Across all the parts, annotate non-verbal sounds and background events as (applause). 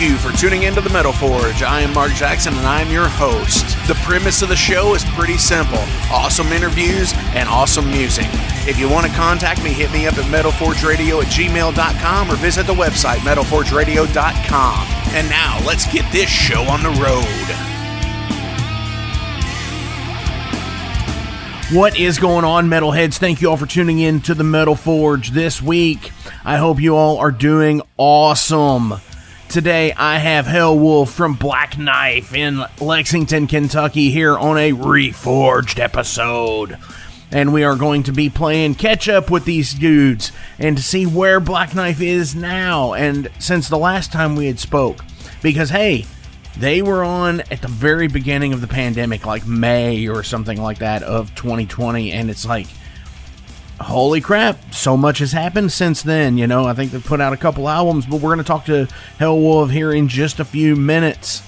You for tuning into the Metal Forge. I am Mark Jackson and I'm your host. The premise of the show is pretty simple awesome interviews and awesome music. If you want to contact me, hit me up at metalforgeradio at gmail.com or visit the website metalforgeradio.com. And now let's get this show on the road. What is going on, metalheads? Thank you all for tuning in to the Metal Forge this week. I hope you all are doing awesome. Today I have Hellwuv from Black Knife in Lexington, Kentucky here on a reforged episode. And we are going to be playing catch up with these dudes and to see where Black Knife is now and since the last time we had spoke. Because hey, they were on at the very beginning of the pandemic, like May or something like that of 2020, and it's like holy crap, so much has happened since then. You know, I think they've put out a couple albums, but we're going to talk to Hellwuv here in just a few minutes.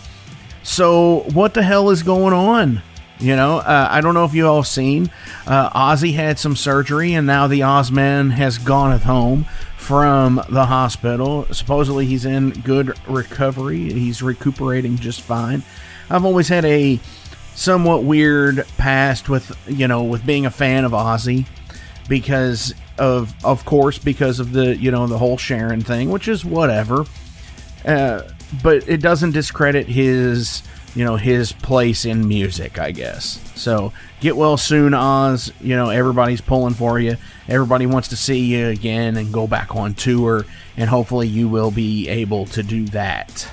So, what the hell is going on? You know, uh, I don't know if you all seen. Uh, Ozzy had some surgery, and now the Ozman has gone at home from the hospital. Supposedly, he's in good recovery. He's recuperating just fine. I've always had a somewhat weird past with you know with being a fan of Ozzy because of of course because of the you know the whole Sharon thing, which is whatever. Uh, but it doesn't discredit his you know his place in music, I guess. So get well soon, Oz. You know everybody's pulling for you. Everybody wants to see you again and go back on tour, and hopefully you will be able to do that.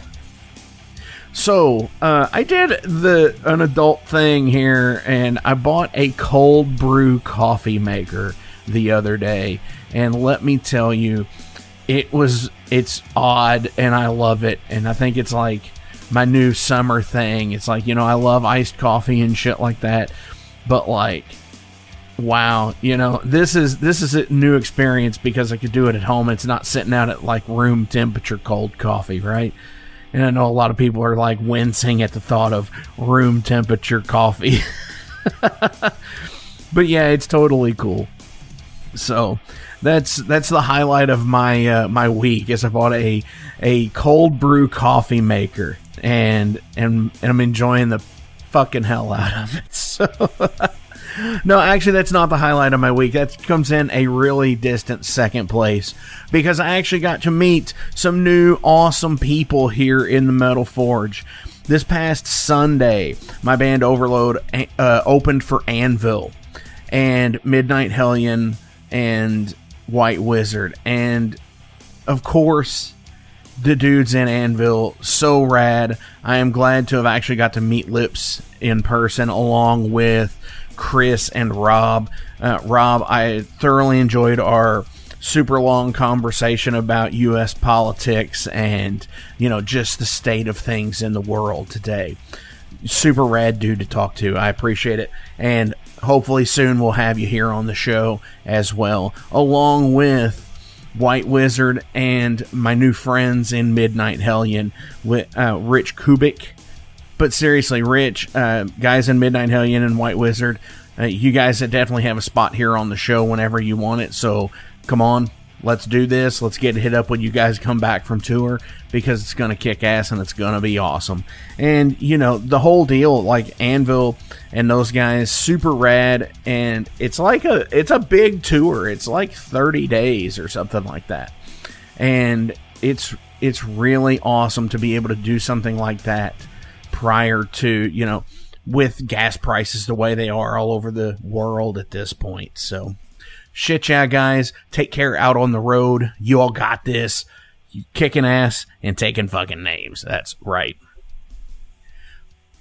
So uh, I did the an adult thing here, and I bought a cold brew coffee maker the other day, and let me tell you, it was it's odd, and I love it, and I think it's like my new summer thing. It's like you know I love iced coffee and shit like that, but like wow you know this is this is a new experience because i could do it at home it's not sitting out at like room temperature cold coffee right and I know a lot of people are like wincing at the thought of room temperature coffee. (laughs) but yeah, it's totally cool. So that's that's the highlight of my uh, my week is I bought a a cold brew coffee maker and and, and I'm enjoying the fucking hell out of it. (laughs) So no, actually, that's not the highlight of my week. That comes in a really distant second place because I actually got to meet some new awesome people here in the Metal Forge. this past Sunday, my band Overload uh, opened for Anvil and Midnight Hellion and White Wizard. And of course, the dudes in Anvil, so rad. I am glad to have actually got to meet Lips in person along with Chris and Rob. Uh, Rob, I thoroughly enjoyed our super long conversation about U.S. politics and, you know, just the state of things in the world today. Super rad dude to talk to. I appreciate it. And hopefully soon we'll have you here on the show as well, along with White Wizard and my new friends in Midnight Hellion with uh, Rich Kubik. But seriously, Rich, uh, guys in Midnight Hellion and White Wizard, uh, you guys definitely have a spot here on the show whenever you want it. So come on, let's do this. Let's get hit up when you guys come back from tour because it's going to kick ass and it's going to be awesome. And, you know, the whole deal, like Anvil and those guys, super rad. And it's like a, it's a big tour. It's like 30 days or something like that. And it's, it's really awesome to be able to do something like that prior to, you know, with gas prices the way they are all over the world at this point. So, Shit, yeah, guys. Take care out on the road. You all got this. You kicking ass and taking fucking names. That's right.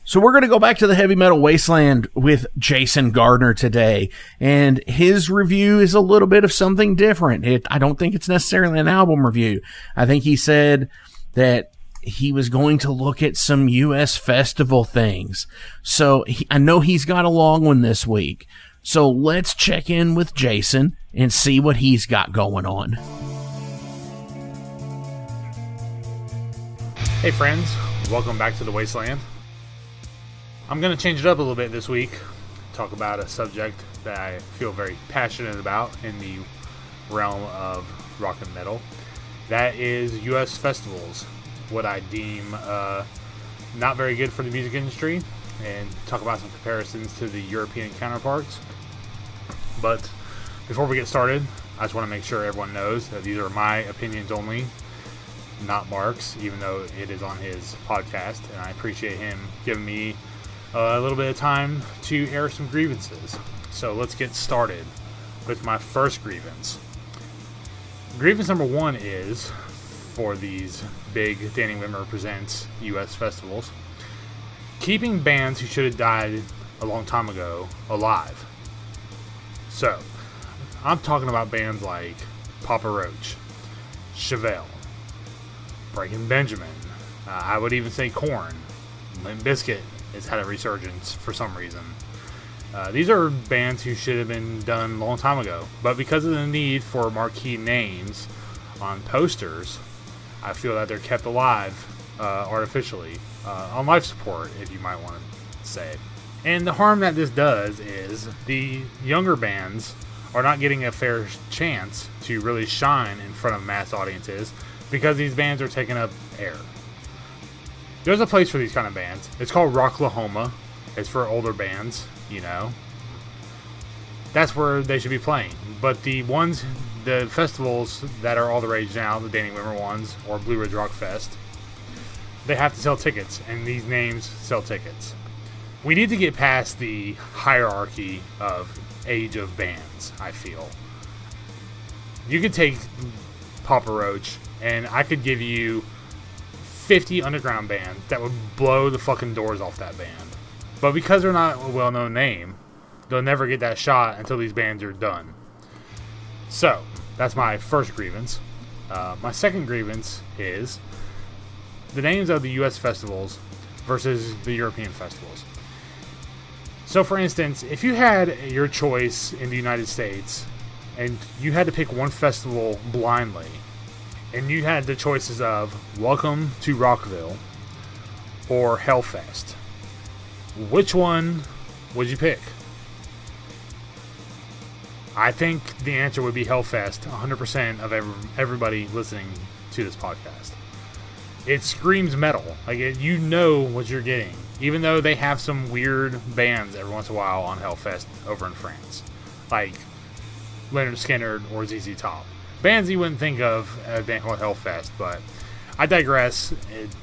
So we're going to go back to the heavy metal wasteland with Jason Gardner today, and his review is a little bit of something different. It, I don't think it's necessarily an album review. I think he said that he was going to look at some U.S. festival things. So he, I know he's got a long one this week. So let's check in with Jason and see what he's got going on. Hey, friends, welcome back to the Wasteland. I'm going to change it up a little bit this week, talk about a subject that I feel very passionate about in the realm of rock and metal. That is U.S. festivals, what I deem uh, not very good for the music industry, and talk about some comparisons to the European counterparts. But before we get started, I just want to make sure everyone knows that these are my opinions only, not Mark's, even though it is on his podcast. And I appreciate him giving me a little bit of time to air some grievances. So let's get started with my first grievance. Grievance number one is for these big Danny Wimmer Presents US festivals keeping bands who should have died a long time ago alive. So, I'm talking about bands like Papa Roach, Chevelle, Breaking Benjamin. Uh, I would even say Korn. Limp Bizkit has had a resurgence for some reason. Uh, these are bands who should have been done a long time ago, but because of the need for marquee names on posters, I feel that they're kept alive uh, artificially uh, on life support, if you might want to say. And the harm that this does is the younger bands are not getting a fair chance to really shine in front of mass audiences because these bands are taking up air. There's a place for these kind of bands. It's called Rocklahoma. It's for older bands, you know. That's where they should be playing. But the ones, the festivals that are all the rage now, the Danny Wimmer ones or Blue Ridge Rock Fest, they have to sell tickets, and these names sell tickets we need to get past the hierarchy of age of bands, I feel. You could take Papa Roach, and I could give you 50 underground bands that would blow the fucking doors off that band. But because they're not a well known name, they'll never get that shot until these bands are done. So, that's my first grievance. Uh, my second grievance is the names of the US festivals versus the European festivals. So, for instance, if you had your choice in the United States and you had to pick one festival blindly, and you had the choices of Welcome to Rockville or Hellfest, which one would you pick? I think the answer would be Hellfest, 100% of every, everybody listening to this podcast. It screams metal. Like, it, you know what you're getting even though they have some weird bands every once in a while on Hellfest over in France, like Lynyrd Skynyrd or ZZ Top. Bands you wouldn't think of at a band called Hellfest, but I digress.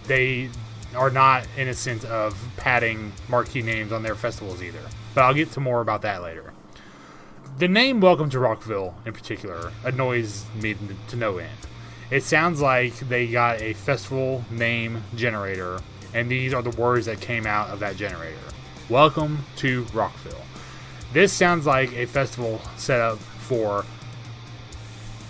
They are not innocent of padding marquee names on their festivals either. But I'll get to more about that later. The name Welcome to Rockville, in particular, annoys me to no end. It sounds like they got a festival name generator, and these are the words that came out of that generator. Welcome to Rockville. This sounds like a festival set up for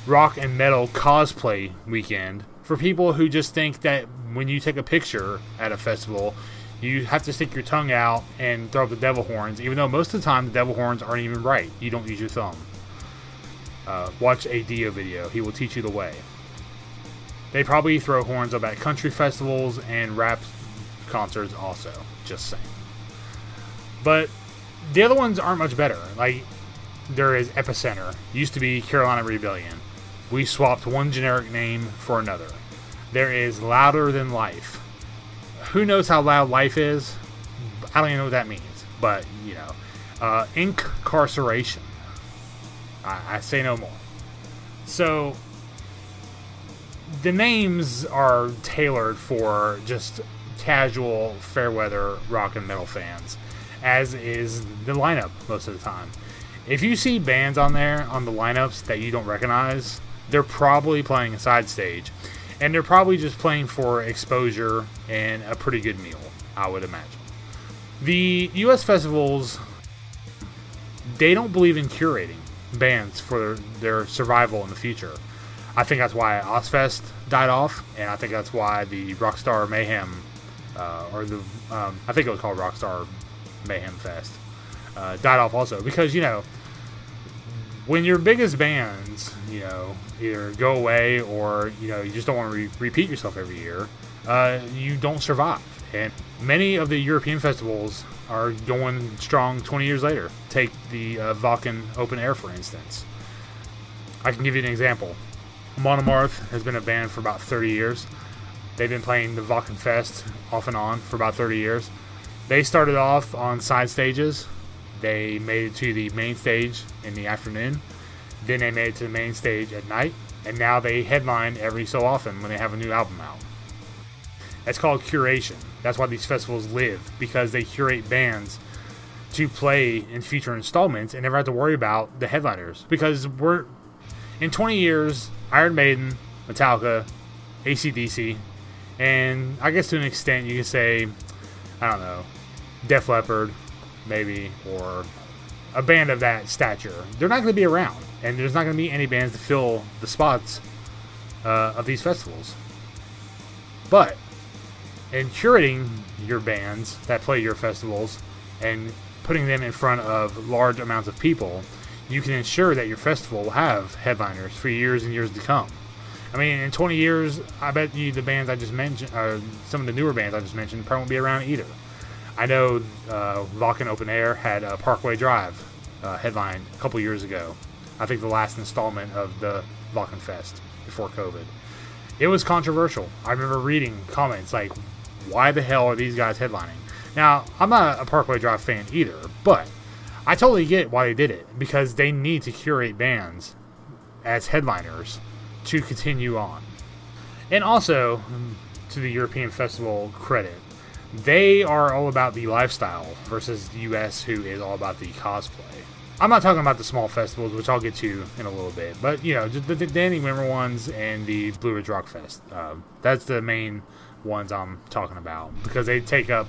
rock and metal cosplay weekend for people who just think that when you take a picture at a festival, you have to stick your tongue out and throw up the devil horns, even though most of the time the devil horns aren't even right. You don't use your thumb. Uh, watch a Dio video, he will teach you the way. They probably throw horns up at country festivals and rap concerts also, just saying. But the other ones aren't much better. Like, there is Epicenter, used to be Carolina Rebellion. We swapped one generic name for another. There is Louder Than Life. Who knows how loud life is? I don't even know what that means. But, you know. Uh, Inkcarceration. I, I say no more. So, the names are tailored for just casual, fair weather rock and metal fans, as is the lineup most of the time. If you see bands on there on the lineups that you don't recognize, they're probably playing a side stage, and they're probably just playing for exposure and a pretty good meal, I would imagine. The U.S. festivals, they don't believe in curating bands for their survival in the future. I think that's why Ozzfest died off, and I think that's why the Rockstar Mayhem, uh, or the um, I think it was called Rockstar Mayhem Fest, uh, died off also because you know when your biggest bands, you know, either go away or you know you just don't want to re- repeat yourself every year, uh, you don't survive. And many of the European festivals are going strong 20 years later. Take the uh, Wacken Open Air for instance. I can give you an example. Amon Amarth has been a band for about 30 years. They've been playing the Wacken Fest off and on for about 30 years. They started off on side stages they made it to the main stage in the afternoon. Then they made it to the main stage at night. And now they headline every so often when they have a new album out. That's called curation. That's why these festivals live, because they curate bands to play in future installments and never have to worry about the headliners. Because we're in 20 years, Iron Maiden, Metallica, ACDC, and I guess to an extent you could say, I don't know, Def Leppard, maybe, or a band of that stature, they're not going to be around, and there's not going to be any bands to fill the spots uh, of these festivals. But in curating your bands that play your festivals and putting them in front of large amounts of people, you can ensure that your festival will have headliners for years and years to come. I mean, in 20 years, I bet you the bands I just mentioned, uh, some of the newer bands I just mentioned, probably won't be around either. I know uh, Wacken Open Air had a Parkway Drive uh, headline a couple years ago. I think the last installment of the Wacken Fest before COVID. It was controversial. I remember reading comments like, why the hell are these guys headlining? Now, I'm not a Parkway Drive fan either, but I totally get why they did it because they need to curate bands as headliners to continue on. And also, to the European Festival credit, they are all about the lifestyle versus the US, who is all about the cosplay. I'm not talking about the small festivals, which I'll get to in a little bit, but you know, the, the Danny Wimmer ones and the Blue Ridge Rock Fest. Uh, that's the main ones I'm talking about because they take up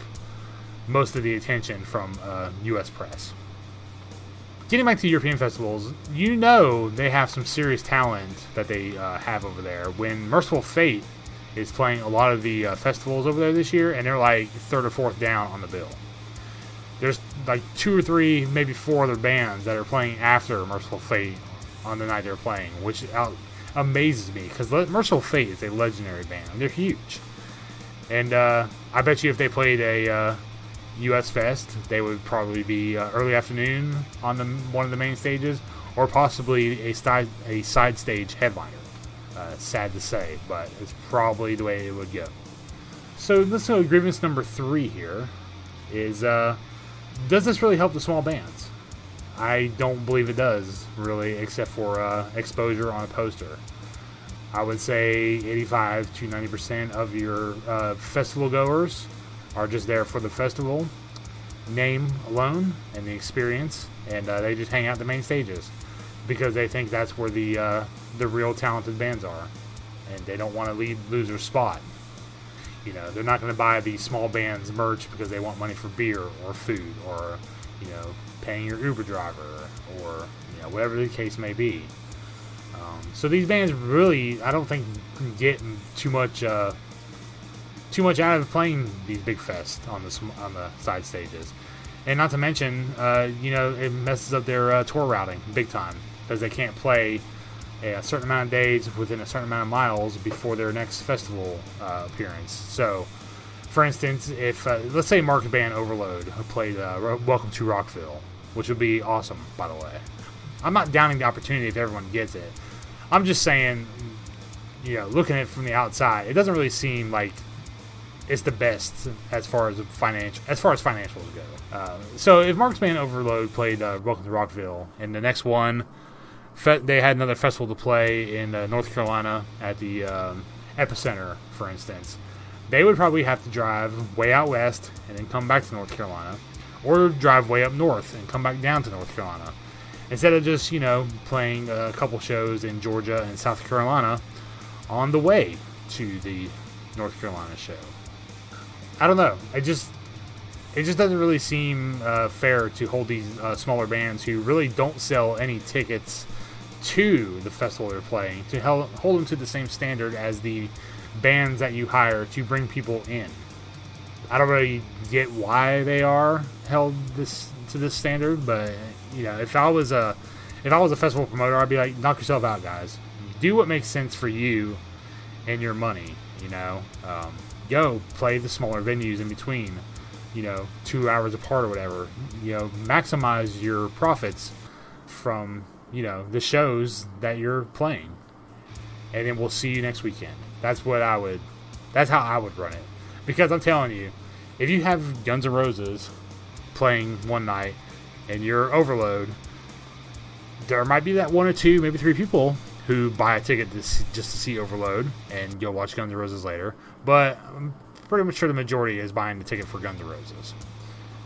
most of the attention from uh, U.S. press. Getting back to European festivals, you know they have some serious talent that they uh, have over there. When Mercyful Fate is playing a lot of the uh, festivals over there this year, and they're like third or fourth down on the bill. There's like two or three, maybe four other bands that are playing after Mercyful Fate on the night they're playing, which out, amazes me because Le- Mercyful Fate is a legendary band. They're huge, and uh, I bet you if they played a uh, U.S. Fest, they would probably be uh, early afternoon on the one of the main stages, or possibly a side a side stage headliner. Uh, sad to say, but it's probably the way it would go. So let's go grievance number three here is uh, does this really help the small bands? I don't believe it does, really, except for uh, exposure on a poster. I would say 85 to 90 percent of your uh, festival goers are just there for the festival name alone and the experience, and uh, they just hang out the main stages because they think that's where the uh, the real talented bands are, and they don't want to lead loser spot. You know, they're not going to buy the small bands merch because they want money for beer or food or you know paying your Uber driver or you know whatever the case may be. Um, so these bands really, I don't think, get too much uh, too much out of playing these big fests on the on the side stages, and not to mention, uh, you know, it messes up their uh, tour routing big time because they can't play a certain amount of days within a certain amount of miles before their next festival uh, appearance. So, for instance, if uh, let's say Mark Band Overload played uh, Welcome to Rockville, which would be awesome, by the way. I'm not downing the opportunity if everyone gets it. I'm just saying, you know, looking at it from the outside, it doesn't really seem like it's the best as far as financial as far as financials go. Uh, so if Mark's Band Overload played uh, Welcome to Rockville, and the next one, fe- they had another festival to play in uh, North Carolina at the um, Epicenter, for instance, they would probably have to drive way out west and then come back to North Carolina, or drive way up north and come back down to North Carolina, instead of just you know playing a couple shows in Georgia and South Carolina on the way to the North Carolina show. I don't know. I just it just doesn't really seem uh, fair to hold these uh, smaller bands who really don't sell any tickets to the festival they're playing to hold them to the same standard as the bands that you hire to bring people in. I don't really get why they are held this to this standard, but you know, if I was a if I was a festival promoter, I'd be like, knock yourself out, guys. Do what makes sense for you and your money. You know, um, go play the smaller venues in between. You know, two hours apart or whatever. You know, maximize your profits from you know the shows that you're playing, and then we'll see you next weekend. That's what I would. That's how I would run it. Because I'm telling you, if you have Guns N' Roses playing one night and you're overload, there might be that one or two, maybe three people who buy a ticket to see, just to see Overload and go watch Guns N' Roses later. But I'm pretty much sure the majority is buying the ticket for Guns N' Roses.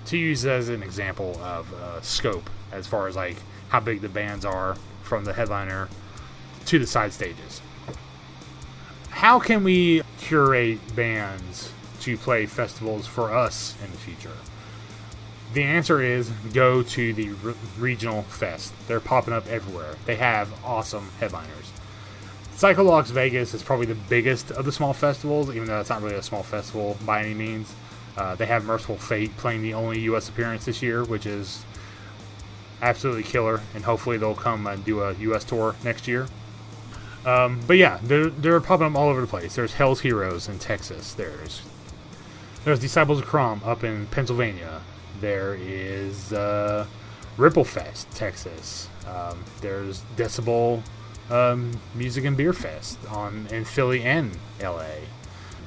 To use as an example of uh, scope, as far as like how big the bands are from the headliner to the side stages. How can we curate bands to play festivals for us in the future? The answer is go to the re- regional fest. They're popping up everywhere. They have awesome headliners. Psycho Las Vegas is probably the biggest of the small festivals, even though it's not really a small festival by any means. Uh, they have Mercyful Fate playing the only U.S. appearance this year, which is absolutely killer, and hopefully they'll come and do a U.S. tour next year. Um, but yeah, they're, they're popping up all over the place. There's Hell's Heroes in Texas. There's there's Disciples of Crom up in Pennsylvania. There is uh, Ripplefest, Texas. Um, there's Decibel um, Music and Beer Fest on in Philly and LA.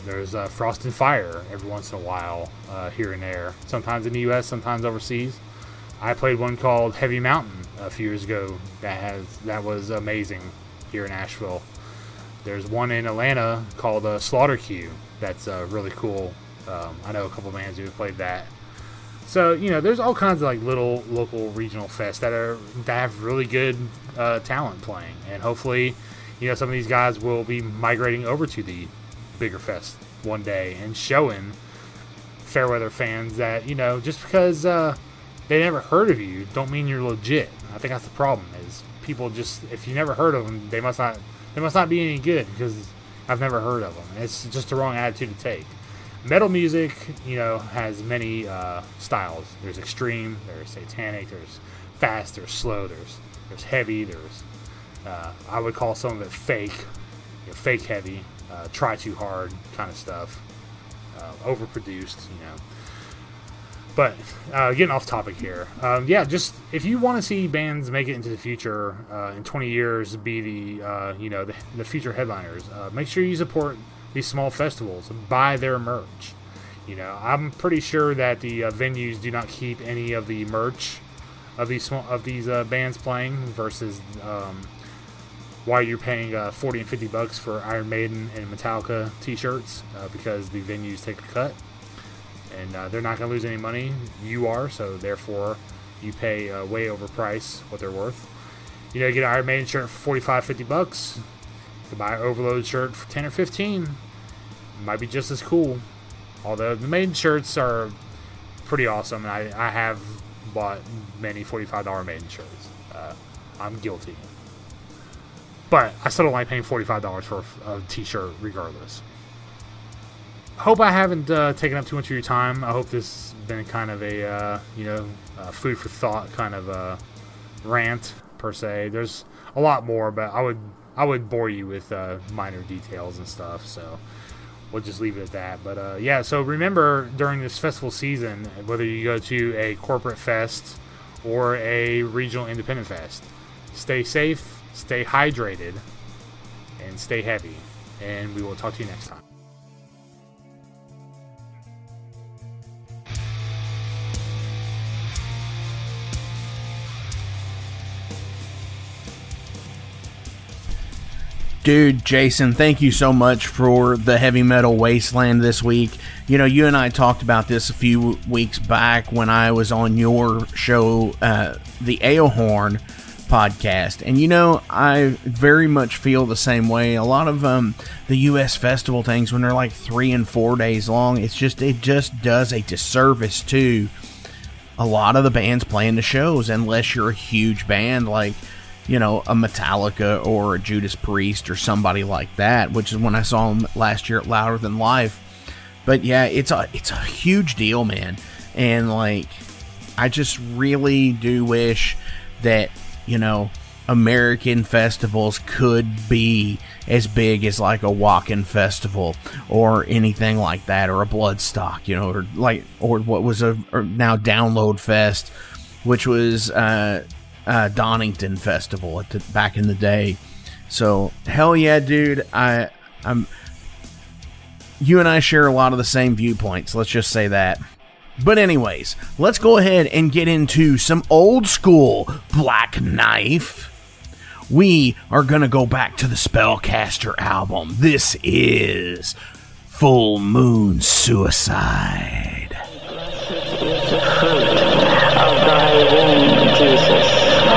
There's uh, Frost and Fire every once in a while uh, here and there. Sometimes in the U.S., sometimes overseas. I played one called Heavy Mountain a few years ago. That has that was amazing here in Asheville. There's one in Atlanta called uh, Slaughter Q. That's uh, really cool. Um, I know a couple of bands who have played that. So you know, there's all kinds of like little local regional fests that are that have really good uh, talent playing, and hopefully, you know, some of these guys will be migrating over to the bigger fest one day and showing Fairweather fans that you know just because uh, they never heard of you don't mean you're legit. I think that's the problem is people just if you never heard of them, they must not they must not be any good because I've never heard of them. It's just the wrong attitude to take metal music, you know, has many uh, styles. There's extreme, there's satanic, there's fast, there's slow, there's there's heavy, there's uh, I would call some of it fake, you know, fake heavy, uh, try too hard kind of stuff, uh, overproduced, you know. But uh, getting off topic here, um, yeah, just if you want to see bands make it into the future uh, in 20 years, be the you know the, the future headliners, make sure you support these small festivals and buy their merch. You know, I'm pretty sure that the uh, venues do not keep any of the merch of these small, of these uh, bands playing versus um, why you're paying uh, 40 and 50 bucks for Iron Maiden and Metallica t-shirts uh, because the venues take a cut and uh, they're not going to lose any money. You are, so therefore you pay uh, way over price what they're worth. You know, you get an Iron Maiden shirt for 45, 50 bucks. Can buy an Overload shirt for 10 or 15. Might be just as cool. Although the Maiden shirts are pretty awesome, and I, I have bought many $45 Maiden shirts. Uh, I'm guilty. But I still don't like paying $45 for a, a t-shirt regardless. Hope I haven't uh, taken up too much of your time. I hope this has been kind of a, uh, you know, food for thought kind of a rant per se. There's a lot more, but I would I would bore you with uh, minor details and stuff. So we'll just leave it at that. But uh, yeah, so remember during this festival season, whether you go to a corporate fest or a regional independent fest, stay safe, stay hydrated, and stay heavy. And we will talk to you next time. Dude, Jason, thank you so much for the heavy metal wasteland this week. You know, you and I talked about this a few weeks back when I was on your show, uh, the Aohorn podcast. And, you know, I very much feel the same way. A lot of um, the U.S. festival things, when they're like three and four days long, it's just, it just does a disservice to a lot of the bands playing the shows, unless you're a huge band like you know, a Metallica or a Judas Priest or somebody like that, which is when I saw them last year at Louder Than Life. But yeah, it's a it's a huge deal, man. And like I just really do wish that, you know, American festivals could be as big as like a Wacken festival or anything like that or a Bloodstock, you know, or like or what was a now Download Fest, which was uh uh, Donington Festival the, back in the day. So hell yeah, dude! I I'm you and I share a lot of the same viewpoints. Let's just say that. But anyways, let's go ahead and get into some old school Black Knife. We are gonna go back to the Spellcaster album. This is Full Moon Suicide. Of thy womb, Jesus.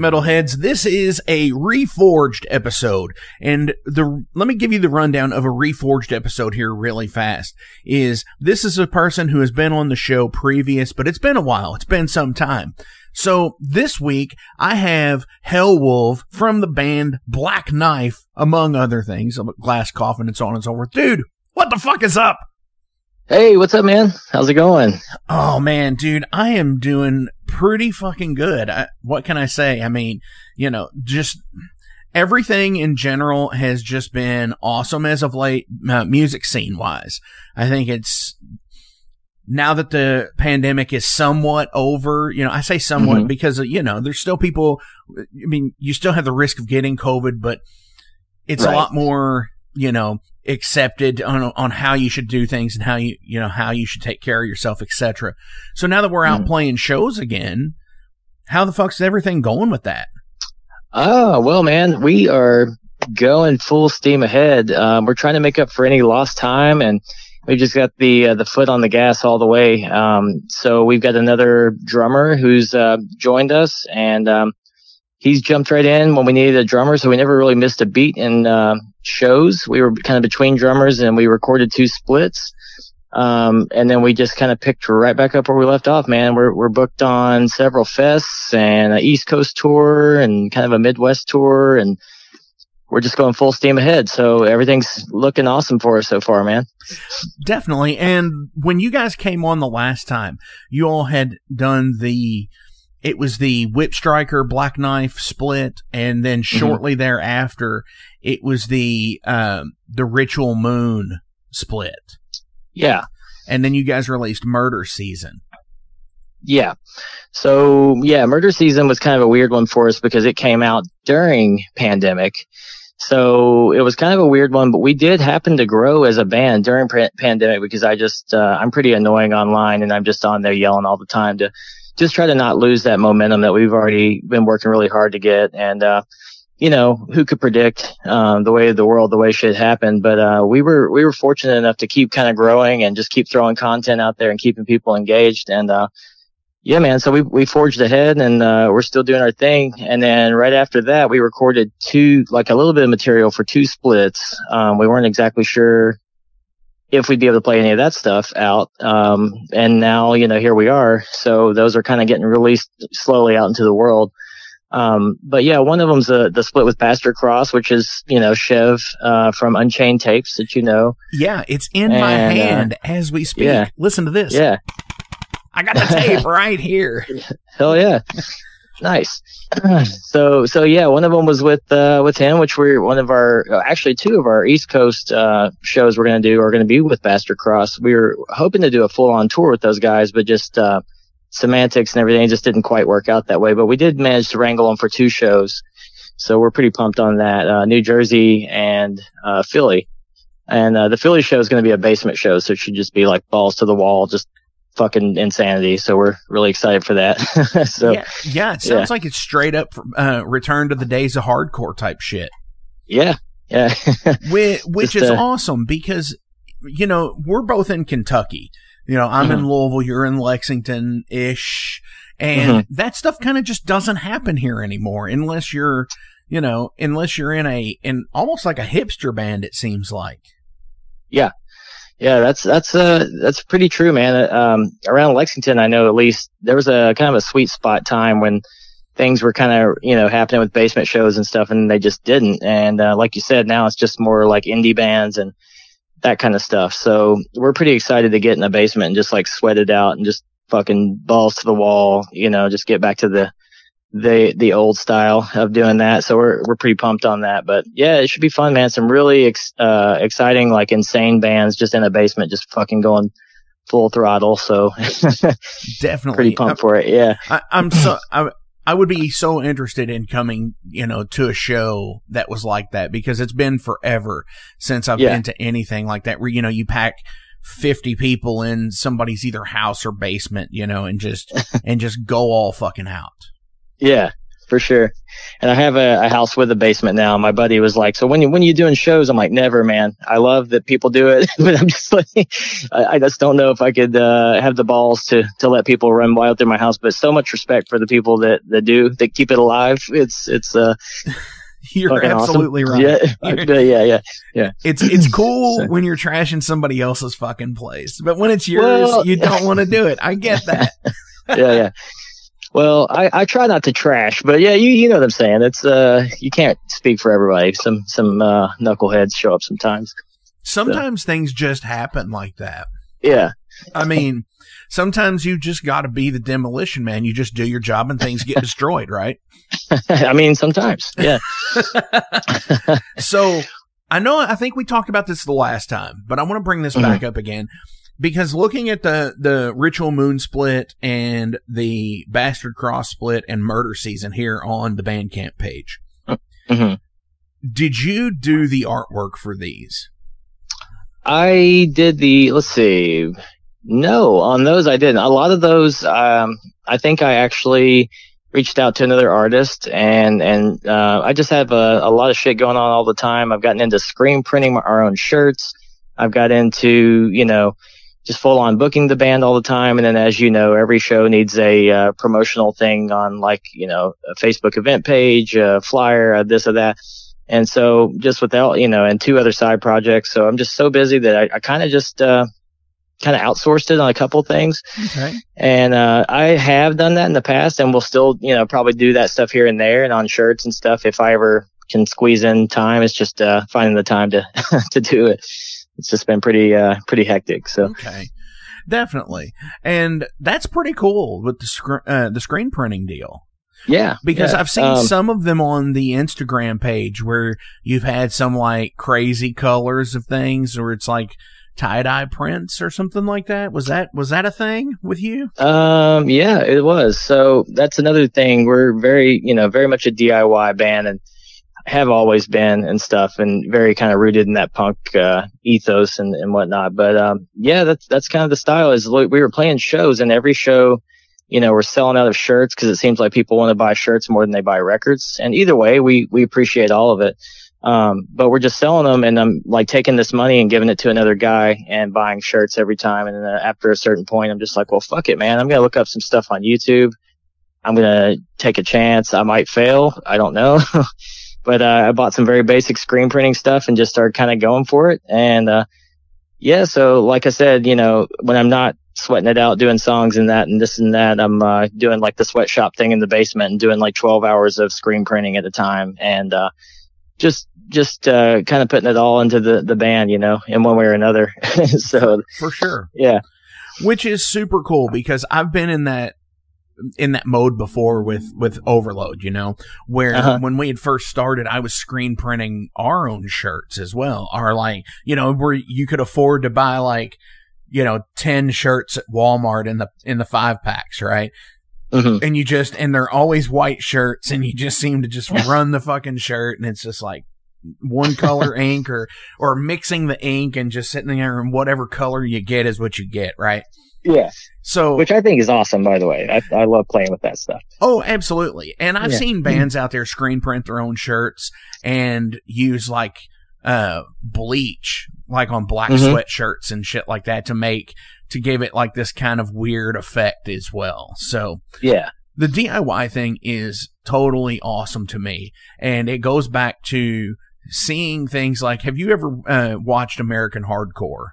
metalheads, this is a reforged episode. And the, let me give you the rundown of a reforged episode here really fast. Is this is a person who has been on the show previous, but it's been a while. It's been some time. So this week I have Hellwuv from the band Black Knife, among other things, Glass Coffin and so on and so forth. Dude, what the fuck is up? Hey, what's up, man? How's it going? Oh man, dude, I am doing pretty fucking good. I, what can I say? I mean, you know, just everything in general has just been awesome as of late, uh, music scene wise. I think it's now that the pandemic is somewhat over, you know, I say somewhat Mhm. because, uh, you know, there's still people, I mean, you still have the risk of getting COVID, but it's a lot more, you know, accepted on, on how you should do things and how you, you know, how you should take care of yourself, etc. So now that we're out Mhm. playing shows again, how the fuck's everything going with that? Oh, well, man, we are going full steam ahead. Um, we're trying to make up for any lost time and we just got the, uh, the foot on the gas all the way. Um, so we've got another drummer who's, uh, joined us and, um, he's jumped right in when we needed a drummer. So we never really missed a beat in, uh, shows. We were kind of between drummers and we recorded two splits. Um, and then we just kind of picked right back up where we left off, man. We're, we're booked on several fests and an East Coast tour and kind of a Midwest tour. And we're just going full steam ahead. So everything's looking awesome for us so far, man. Definitely. And when you guys came on the last time, you all had done the, it was the Whip Striker Black Knife split. And then shortly thereafter, it was the, um, the Ritual Moon split. Yeah. And then you guys released Murder Season. Yeah. So yeah, murder season was kind of a weird one for us because it came out during pandemic. So it was kind of a weird one, but we did happen to grow as a band during pa- pandemic because I just, uh, I'm pretty annoying online and I'm just on there yelling all the time to just try to not lose that momentum that we've already been working really hard to get. And, uh, you know, who could predict, um, the way of the world, the way shit happened. But, uh, we were, we were fortunate enough to keep kind of growing and just keep throwing content out there and keeping people engaged. And, uh, yeah, man. So we we forged ahead, and uh, we're still doing our thing. And then right after that, we recorded two, like a little bit of material for two splits. Um, we weren't exactly sure if we'd be able to play any of that stuff out. Um, and now, you know, here we are. So those are kind of getting released slowly out into the world. Um, but yeah, one of them's the the split with Pastor Cross, which is you know Chev uh, from Unchained Tapes that you know. Yeah, it's in my And, uh, hand as we speak. yeah. Listen to this. Yeah, I got the tape (laughs) right here. Hell yeah. Nice. So, so yeah, one of them was with, uh, with him, which we're one of our, uh, actually two of our East Coast, uh, shows we're going to do are going to be with Bastard Cross. We were hoping to do a full on tour with those guys, but just, uh, semantics and everything just didn't quite work out that way, but we did manage to wrangle them for two shows. So we're pretty pumped on that, uh, New Jersey and, uh, Philly. And, uh, the Philly show is going to be a basement show. So it should just be like balls to the wall, just fucking insanity. So we're really excited for that. (laughs) so yeah, yeah, it sounds like it's straight up uh, return to the days of hardcore type shit. yeah, yeah, (laughs) which, which Just, is uh, awesome because you know we're both in Kentucky. You know, I'm in Louisville, you're in Lexington ish, and that stuff kind of just doesn't happen here anymore unless you're, you know, unless you're in a in almost like a hipster band. It seems like. yeah. Yeah, that's that's uh that's pretty true, man. Uh, Um, around Lexington, I know at least there was a kind of a sweet spot time when things were kind of you know happening with basement shows and stuff, and they just didn't. And uh, like you said, now it's just more like indie bands and that kind of stuff. So we're pretty excited to get in the basement and just like sweat it out and just fucking balls to the wall, you know, just get back to the the the old style of doing that. So we're we're pretty pumped on that. But yeah, it should be fun, man. Some really ex- uh, exciting, like insane bands just in a basement, just fucking going full throttle. So (laughs) Definitely, pretty pumped for it. Yeah, I, I'm so I, I would be so interested in coming, you know, to a show that was like that because it's been forever since I've Yeah. been to anything like that where you know you pack 50 people in somebody's either house or basement, you know, and just (laughs) and just go all fucking out. Yeah, for sure. And I have a, a, house with a basement now. My buddy was like, "So when you when you doing shows?" I'm like, "Never, man. I love that people do it, (laughs) but I'm just like, (laughs) I, I just don't know if I could uh, have the balls to to let people run wild through my house." But so much respect for the people that that do that keep it alive. It's it's uh. (laughs) You're absolutely awesome. right. Yeah, yeah, yeah, yeah. It's it's cool so. when you're trashing somebody else's fucking place, but when it's yours, well, you don't want to do it. I get that. yeah, yeah. Well, I, I try not to trash, but yeah, you you know what I'm saying. It's uh you can't speak for everybody. Some some uh, knuckleheads show up sometimes. Sometimes so. things just happen like that. Yeah. I mean, sometimes you just got to be the demolition man. You just do your job and things get destroyed, right? (laughs) I mean, sometimes, yeah. (laughs) (laughs) so I know, I think we talked about this the last time, but I want to bring this mm-hmm. back up again because looking at the the ritual moon split and the bastard cross split and murder season here on the bandcamp page mm-hmm. did you do the artwork for these? I did the let's see. No on those i didn't. A lot of those um, i think i actually reached out to another artist and and uh, i just have a, a lot of shit going on all the time. I've gotten into screen printing our own shirts. I've got into you know just full on booking the band all the time. And then, as you know, every show needs a uh, promotional thing on like, you know, a Facebook event page, a flyer, uh, this or that. And so just without, you know, and two other side projects. So I'm just so busy that I, I kind of just, uh, kind of outsourced it on a couple things. Okay. And, uh, I have done that in the past and will still, you know, probably do that stuff here and there and on shirts and stuff if I ever can squeeze in time. It's just, uh, finding the time to, (laughs) to do it it's just been pretty uh pretty hectic. So okay, definitely, and that's pretty cool with the sc- uh, the screen printing deal. Yeah, because yeah. I've seen um, some of them on the Instagram page where you've had some like crazy colors of things, or it's like tie dye prints or something like that. Was that was that a thing with you? Um, yeah, it was. So that's another thing. We're very, you know, very much a DIY band, and have always been and stuff and very kind of rooted in that punk uh, ethos and, and whatnot. But um, yeah, that's that's kind of the style. Is we were playing shows and every show, you know, we're selling out of shirts because it seems like people want to buy shirts more than they buy records. And either way, we we appreciate all of it. Um, but we're just selling them and I'm like taking this money and giving it to another guy and buying shirts every time. And then uh, after a certain point, I'm just like, well, fuck it, man. I'm going to look up some stuff on YouTube. I'm going to take a chance. I might fail. I don't know. (laughs) But uh, I bought some very basic screen printing stuff and just started kind of going for it. And uh, yeah, so like I said, you know, when I'm not sweating it out doing songs and that and this and that, I'm uh, doing like the sweatshop thing in the basement and doing like 12 hours of screen printing at a time and uh, just just uh, kind of putting it all into the the band, you know, in one way or another. (laughs) so for sure, yeah. Which is super cool because I've been in that in that mode before with with overload you know where uh-huh. when we had first started i was screen printing our own shirts as well or like you know where you could afford to buy like you know 10 shirts at walmart in the in the five packs right mm-hmm. and you just and they're always white shirts and you just seem to just (laughs) run the fucking shirt and it's just like one color (laughs) ink or or mixing the ink and just sitting there and whatever color you get is what you get right yeah. So, which I think is awesome, by the way. I, I love playing with that stuff. Oh, absolutely. And I've yeah. seen bands out there screen print their own shirts and use like, uh, bleach, like on black mm-hmm. sweatshirts and shit like that to make, to give it like this kind of weird effect as well. So, yeah. The DIY thing is totally awesome to me. And it goes back to seeing things like, have you ever uh, watched American Hardcore?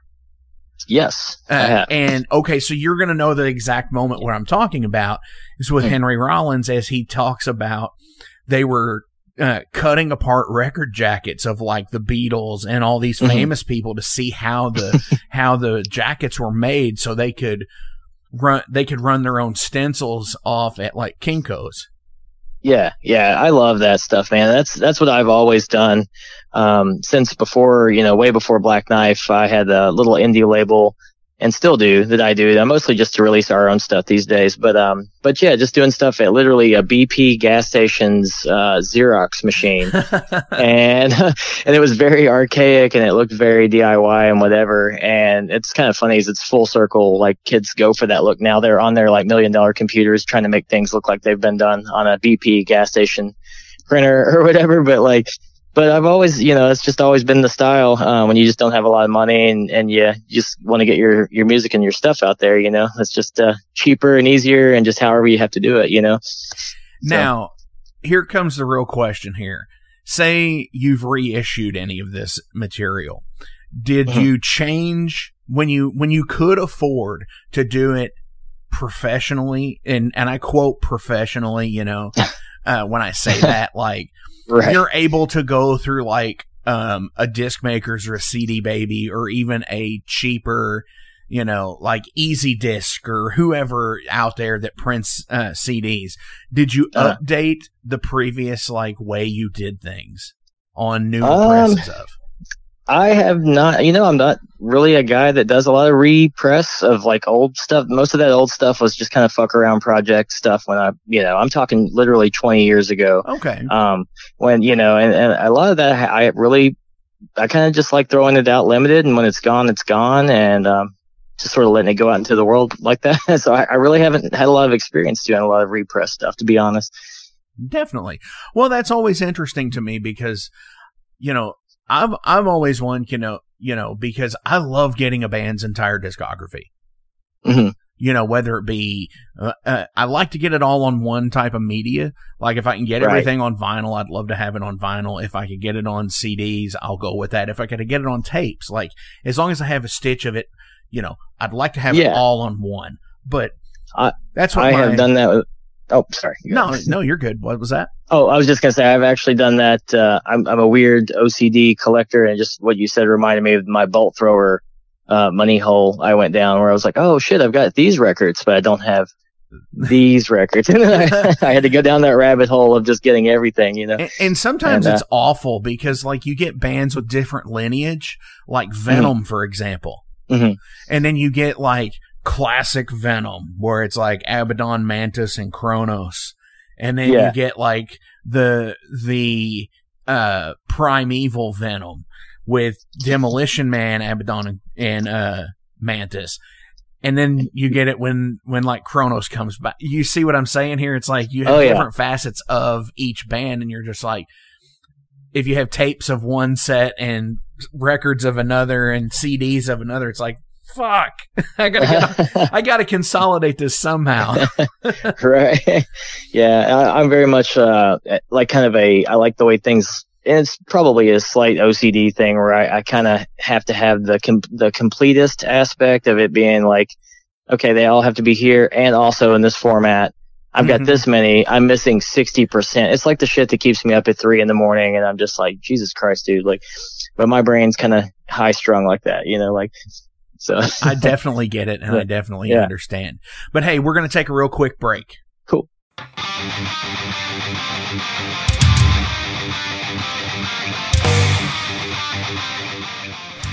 Yes. Uh, and okay, so you're going to know the exact moment where I'm talking about is with mm. Henry Rollins as he talks about they were uh, cutting apart record jackets of like the Beatles and all these mm-hmm. famous people to see how the (laughs) how the jackets were made so they could run they could run their own stencils off at like Kinko's. Yeah, yeah, I love that stuff, man. That's that's what I've always done um, since before, you know, way before Black Knife. I had a little indie label and still do that I do. I'm mostly just to release our own stuff these days. But um, but yeah, just doing stuff at literally a BP gas station's uh, Xerox machine, (laughs) and (laughs) and it was very archaic and it looked very DIY and whatever. And it's kind of funny is it's full circle. Like kids go for that look now. They're on their like million dollar computers trying to make things look like they've been done on a BP gas station printer (laughs) or whatever. But like but I've always, you know, it's just always been the style uh, when you just don't have a lot of money and, and you just want to get your, your music and your stuff out there, you know, it's just uh, cheaper and easier and just however you have to do it, you know. Now, here comes the real question here. Say you've reissued any of this material. Did Mhm. you change when you when you could afford to do it professionally and and I quote professionally, you know, (laughs) uh, when I say that like Right. you're able to go through like um, a disc makers or a CD baby or even a cheaper, you know, like Easy Disc or whoever out there that prints uh, CDs. Did you Uh. update the previous like way you did things on new Um, presses of? I have not, you know, I'm not really a guy that does a lot of repress of like old stuff. Most of that old stuff was just kind of fuck around project stuff when I, you know, I'm talking literally 20 years ago. Okay. Um, when, you know, and, and a lot of that I really, I kind of just like throwing it out limited and when it's gone, it's gone. And, um, just sort of letting it go out into the world like that. (laughs) so I, I really haven't had a lot of experience doing a lot of repress stuff, to be honest. Definitely. Well, that's always interesting to me because, you know, I'm I'm always one, you know, you know, because I love getting a band's entire discography. Mhm. You know, whether it be, uh, uh, I like to get it all on one type of media. Like if I can get Right. everything on vinyl, I'd love to have it on vinyl. If I could get it on CDs, I'll go with that. If I could get it on tapes, like as long as I have a stitch of it, you know, I'd like to have it all on one. But I- that's what I my, have done that with, oh, sorry. No, no, you're good. What was that? Oh, I was just gonna say I've actually done that. Uh, I'm I'm a weird OCD collector, and just what you said reminded me of my bolt thrower uh, money hole I went down, where I was like, oh shit, I've got these records, but I don't have (laughs) these records. (laughs) and I, I had to go down that rabbit hole of just getting everything, you know. And, and sometimes And, uh, it's awful because like you get bands with different lineage, like Venom, for example. Mhm. And then you get like classic Venom where it's like Abaddon, Mantas, and Cronos. And then Yeah. you get like the, the, uh, primeval Venom with Demolition Man, Abaddon, and, uh, Mantas. And then you get it when, when like Cronos comes back. You see what I'm saying here? It's like you have Oh, yeah. different facets of each band and you're just like, if you have tapes of one set and records of another and CDs of another, it's like, fuck, (laughs) I gotta get, I gotta consolidate this somehow. (laughs) (laughs) right. yeah, I, I'm very much uh, like kind of a. I like the way things. And it's probably a slight OCD thing where I, I kind of have to have the com- the completest aspect of it being like, okay, they all have to be here and also in this format. I've got this many. I'm missing sixty percent. It's like the shit that keeps me up at three in the morning, and I'm just like, Jesus Christ, dude. Like, but my brain's kind of high strung like that, you know, like. So I (laughs) definitely get it and I definitely Yeah. understand. But hey, we're gonna take a real quick break. cool.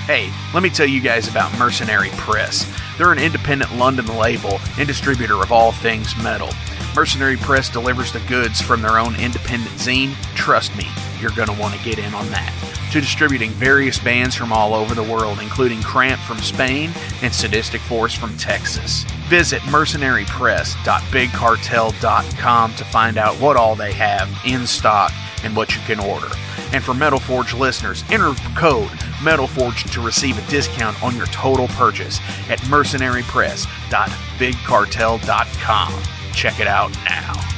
Hey, let me tell you guys about Mercenary Press. They're an independent London label and distributor of all things metal. Mercenary Press delivers the goods from their own independent zine. Trust me, you're going to want to get in on that. To distributing various bands from all over the world, including Cramp from Spain and Sadistic Force from Texas. Visit mercenarypress.bigcartel.com to find out what all they have in stock and what you can order. And for Metal Forge listeners, enter code MetalForge to receive a discount on your total purchase at mercenarypress.bigcartel.com. Check it out now.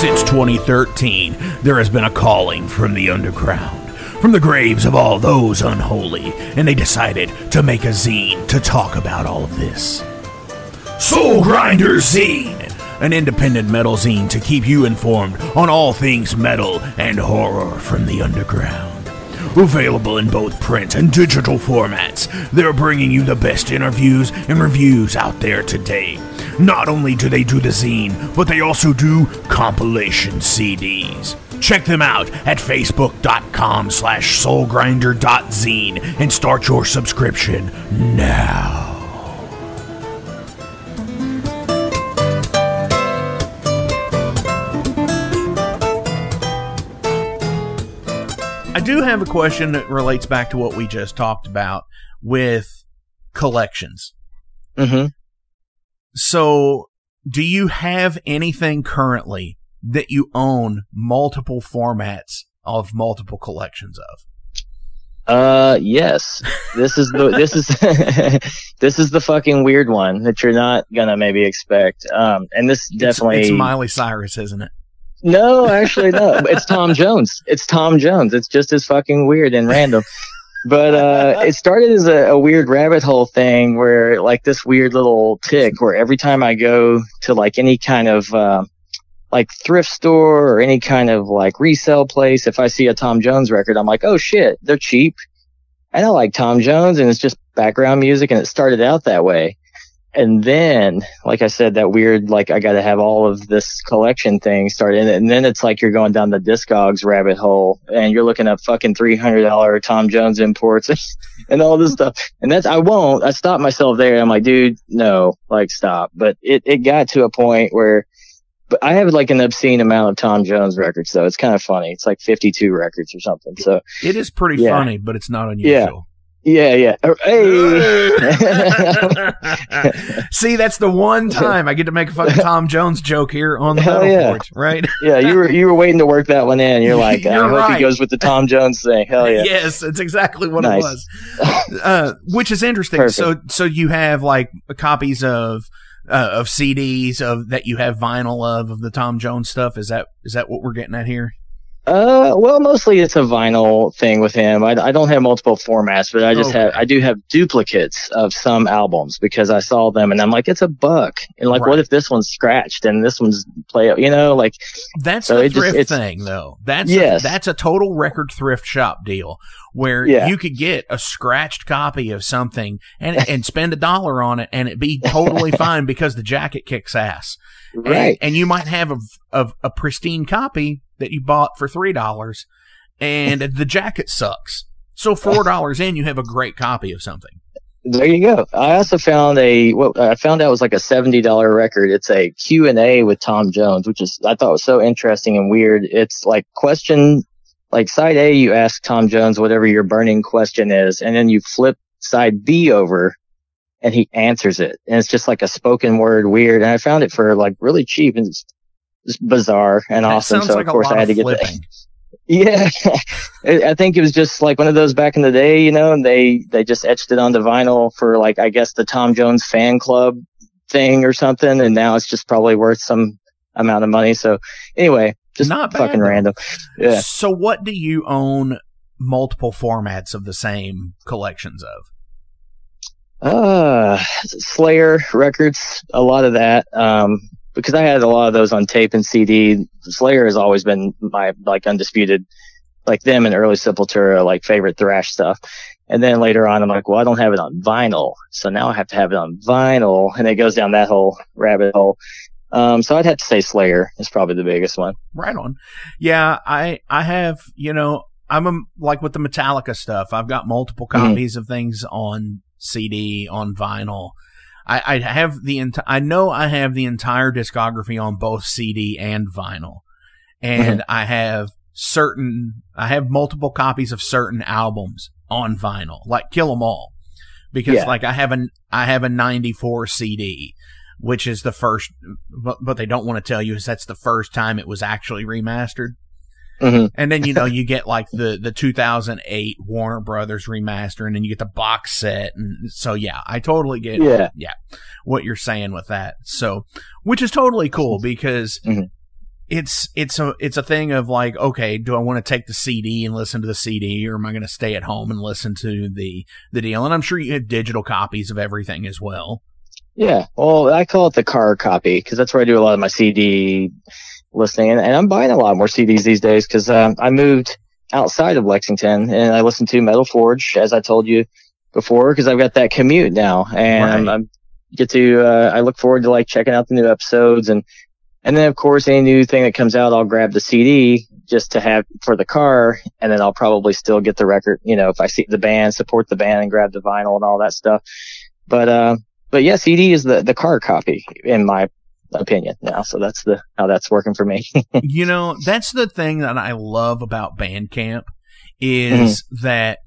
Since 2013, there has been a calling from the underground, from the graves of all those unholy, and they decided to make a zine to talk about all of this. Soul Grinder Zine, an independent metal zine to keep you informed on all things metal and horror from the underground. Available in both print and digital formats, they're bringing you the best interviews and reviews out there today. Not only do they do the zine, but they also do compilation CDs. Check them out at facebook.com slash soulgrinder.zine and start your subscription now. I do have a question that relates back to what we just talked about with collections. hmm So, do you have anything currently that you own multiple formats of multiple collections of? Uh, yes. This is the this is (laughs) this is the fucking weird one that you're not gonna maybe expect. Um, and this It's- definitely it's, Miley Cyrus, isn't it? No, actually no. It's Tom Jones. It's Tom Jones. It's just as fucking weird and random. But uh, it started as a, a weird rabbit hole thing where like this weird little tick where every time I go to like any kind of uh, like thrift store or any kind of like resale place, if I see a Tom Jones record, I'm like, oh shit, they're cheap. And I like Tom Jones and it's just background music and it started out that way. And then, like I said, that weird, like I got to have all of this collection thing started. And then it's like you're going down the Discogs rabbit hole and you're looking up fucking $300 Tom Jones imports (laughs) and all this stuff. And that's, I won't, I stopped myself there. I'm like, dude, no, like stop. But it, it got to a point where, but I have like an obscene amount of Tom Jones records, so it's kind of funny. It's like 52 records or something. So It is pretty Yeah. funny, but it's not unusual. Yeah, yeah. Uh, Hey. (laughs) See, that's the one time I get to make a fucking Tom Jones joke here on the Hell yeah. Forge, right? (laughs) yeah, you were you were waiting to work that one in. You're like, (laughs) I You're hope right. he goes with the Tom Jones thing. Hell yeah. Yes, it's exactly what Nice. it was. Uh, which is interesting. Perfect. So, so you have like copies of uh, of CDs of that you have vinyl of of the Tom Jones stuff. Is that is that what we're getting at here? Uh, well, mostly it's a vinyl thing with him. I, I don't have multiple formats, but I just have, I do have duplicates of some albums because I saw them and I'm like, it's a buck. And like, Right. what if this one's scratched and this one's play, you know, like, That's So the just- thrift it's- thing, though. That's Yes. a, that's a total record thrift shop deal where Yeah. you could get a scratched copy of something and and spend a dollar on it and it be totally (laughs) fine because the jacket kicks ass. And- right. And, you might have a, a a pristine copy that you bought for three dollars, and the jacket sucks. So four dollars in, you have a great copy of something. There you go. I also found a what I found out was like a seventy dollar record. It's a Q and A with Tom Jones, which is I thought was so interesting and weird. It's like question like side A, you ask Tom Jones whatever your burning question is, and then you flip side B over, and he answers it, and it's just like a spoken word weird. And I found it for like really cheap and bizarre and That awesome. So like of course I had to get the, flipping. (laughs) yeah, I think it was just like one of those back in the day, you know, and they they just etched it onto vinyl for like I guess the Tom Jones fan club thing or something, and now it's just probably worth some amount of money. So anyway, just Not fucking though. random. Yeah. So what do you own multiple formats of the same collections of? Uh, Slayer records, a lot of that. Um, because I had a lot of those on tape and CD. Slayer has always been my like undisputed, like them and early Sepultura, like favorite thrash stuff. And then later on, I'm like, well, I don't have it on vinyl, so now I have to have it on vinyl, and it goes down that whole rabbit hole. Um, so I'd have to say Slayer is probably the biggest one. Right on. Yeah, I I have, you know, I'm a, like with the Metallica stuff. I've got multiple Mhm. copies of things on CD, on vinyl. I, I have the enti- I know I have the entire discography on both CD and vinyl, and mm-hmm. I have certain I have multiple copies of certain albums on vinyl, like Kill 'Em All, because Yeah. like I have an I have a '94 CD, which is the first, but but they don't want to tell you is that's the first time it was actually remastered. Hmm And then you know you get like the the 2008 Warner Brothers remaster, and then you get the box set, and so yeah, I totally get Yeah. yeah what you're saying with that. So, which is totally cool because Mhm. it's it's a it's a thing of like, okay, do I want to take the CD and listen to the CD, or am I going to stay at home and listen to the the deal? And I'm sure you have digital copies of everything as well. Yeah. Well, I call it the car copy because that's where I do a lot of my CD listening, and, and I'm buying a lot more CDs these days because um, I moved outside of Lexington, and I listen to Metal Forge as I told you before because I've got that commute now, and Right. I'm, I'm get to. Uh, I look forward to like checking out the new episodes, and and then of course any new thing that comes out, I'll grab the CD just to have for the car, and then I'll probably still get the record. You know, if I see the band, support the band, and grab the vinyl and all that stuff. But uh, but yeah, CD is the the car copy in my opinion now. So that's the how that's working for me. (laughs) you know, that's the thing that I love about Bandcamp is Mm-hmm. that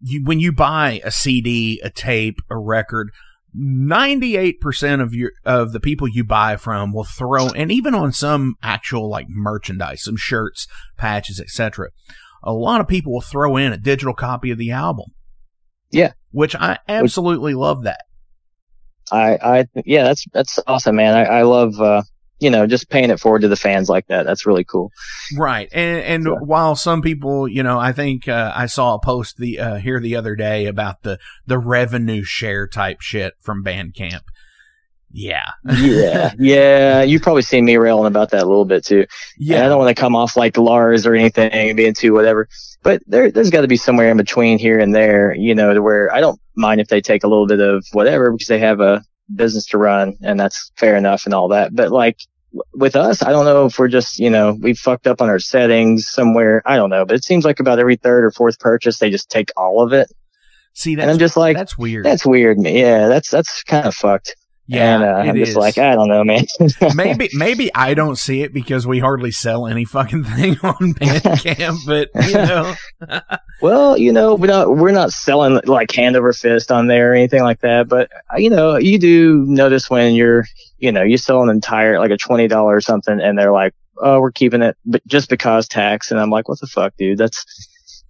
you, when you buy a CD, a tape, a record, 98% of your, of the people you buy from will throw, and even on some actual like merchandise, some shirts, patches, etc. A lot of people will throw in a digital copy of the album. Yeah. Which I absolutely love that. I, I, yeah, that's, that's awesome, man. I, I love, uh, you know, just paying it forward to the fans like that. That's really cool. Right. And and So- while some people, you know, I think uh, I saw a post the uh, here the other day about the the revenue share type shit from Bandcamp. Yeah. Yeah. (laughs) yeah. You've probably seen me railing about that a little bit too. Yeah. I don't want to come off like Lars or anything being too whatever, but there, there's got to be somewhere in between here and there, you know, to where I don't mind if they take a little bit of whatever because they have a business to run and that's fair enough and all that. But like with us, I don't know if we're just, you know, we fucked up on our settings somewhere. I don't know, but it seems like about every third or fourth purchase, they just take all of it. See And I'm just like, that's weird. that's weird. Yeah. That's, that's kind of fucked. Yeah. and, uh, I'm just is. like, I don't know, man. (laughs) maybe maybe I don't see it because we hardly sell any fucking (laughs) thing on Bandcamp, but you (laughs) know. Well, you know, we're not we're not selling like hand over fist on there or anything like that. But uh, you know, you do notice when you're, you know, you sell an entire like a twenty dollar or something, and they're like, "Oh, we're keeping it, but just because tax." And I'm like, "What the fuck, dude? That's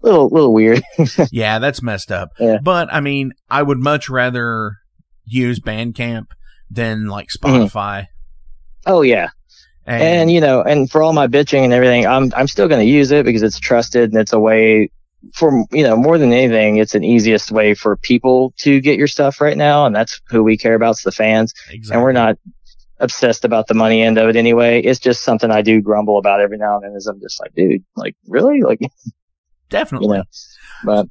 a little little weird." yeah, that's messed up. Yeah. But I mean, I would much rather use Bandcamp than like Mhm. Spotify. oh yeah, and you know, and for all my bitching and everything, I'm I'm still going to use it because it's trusted and it's a way for you know more than anything, it's an easiest way for people to get your stuff right now, and that's who we care about, is the fans. exactly. and we're not obsessed about the money end of it anyway. It's just something I do grumble about every now and then. Is I'm just like, dude, like really, (laughs) like you definitely. know. But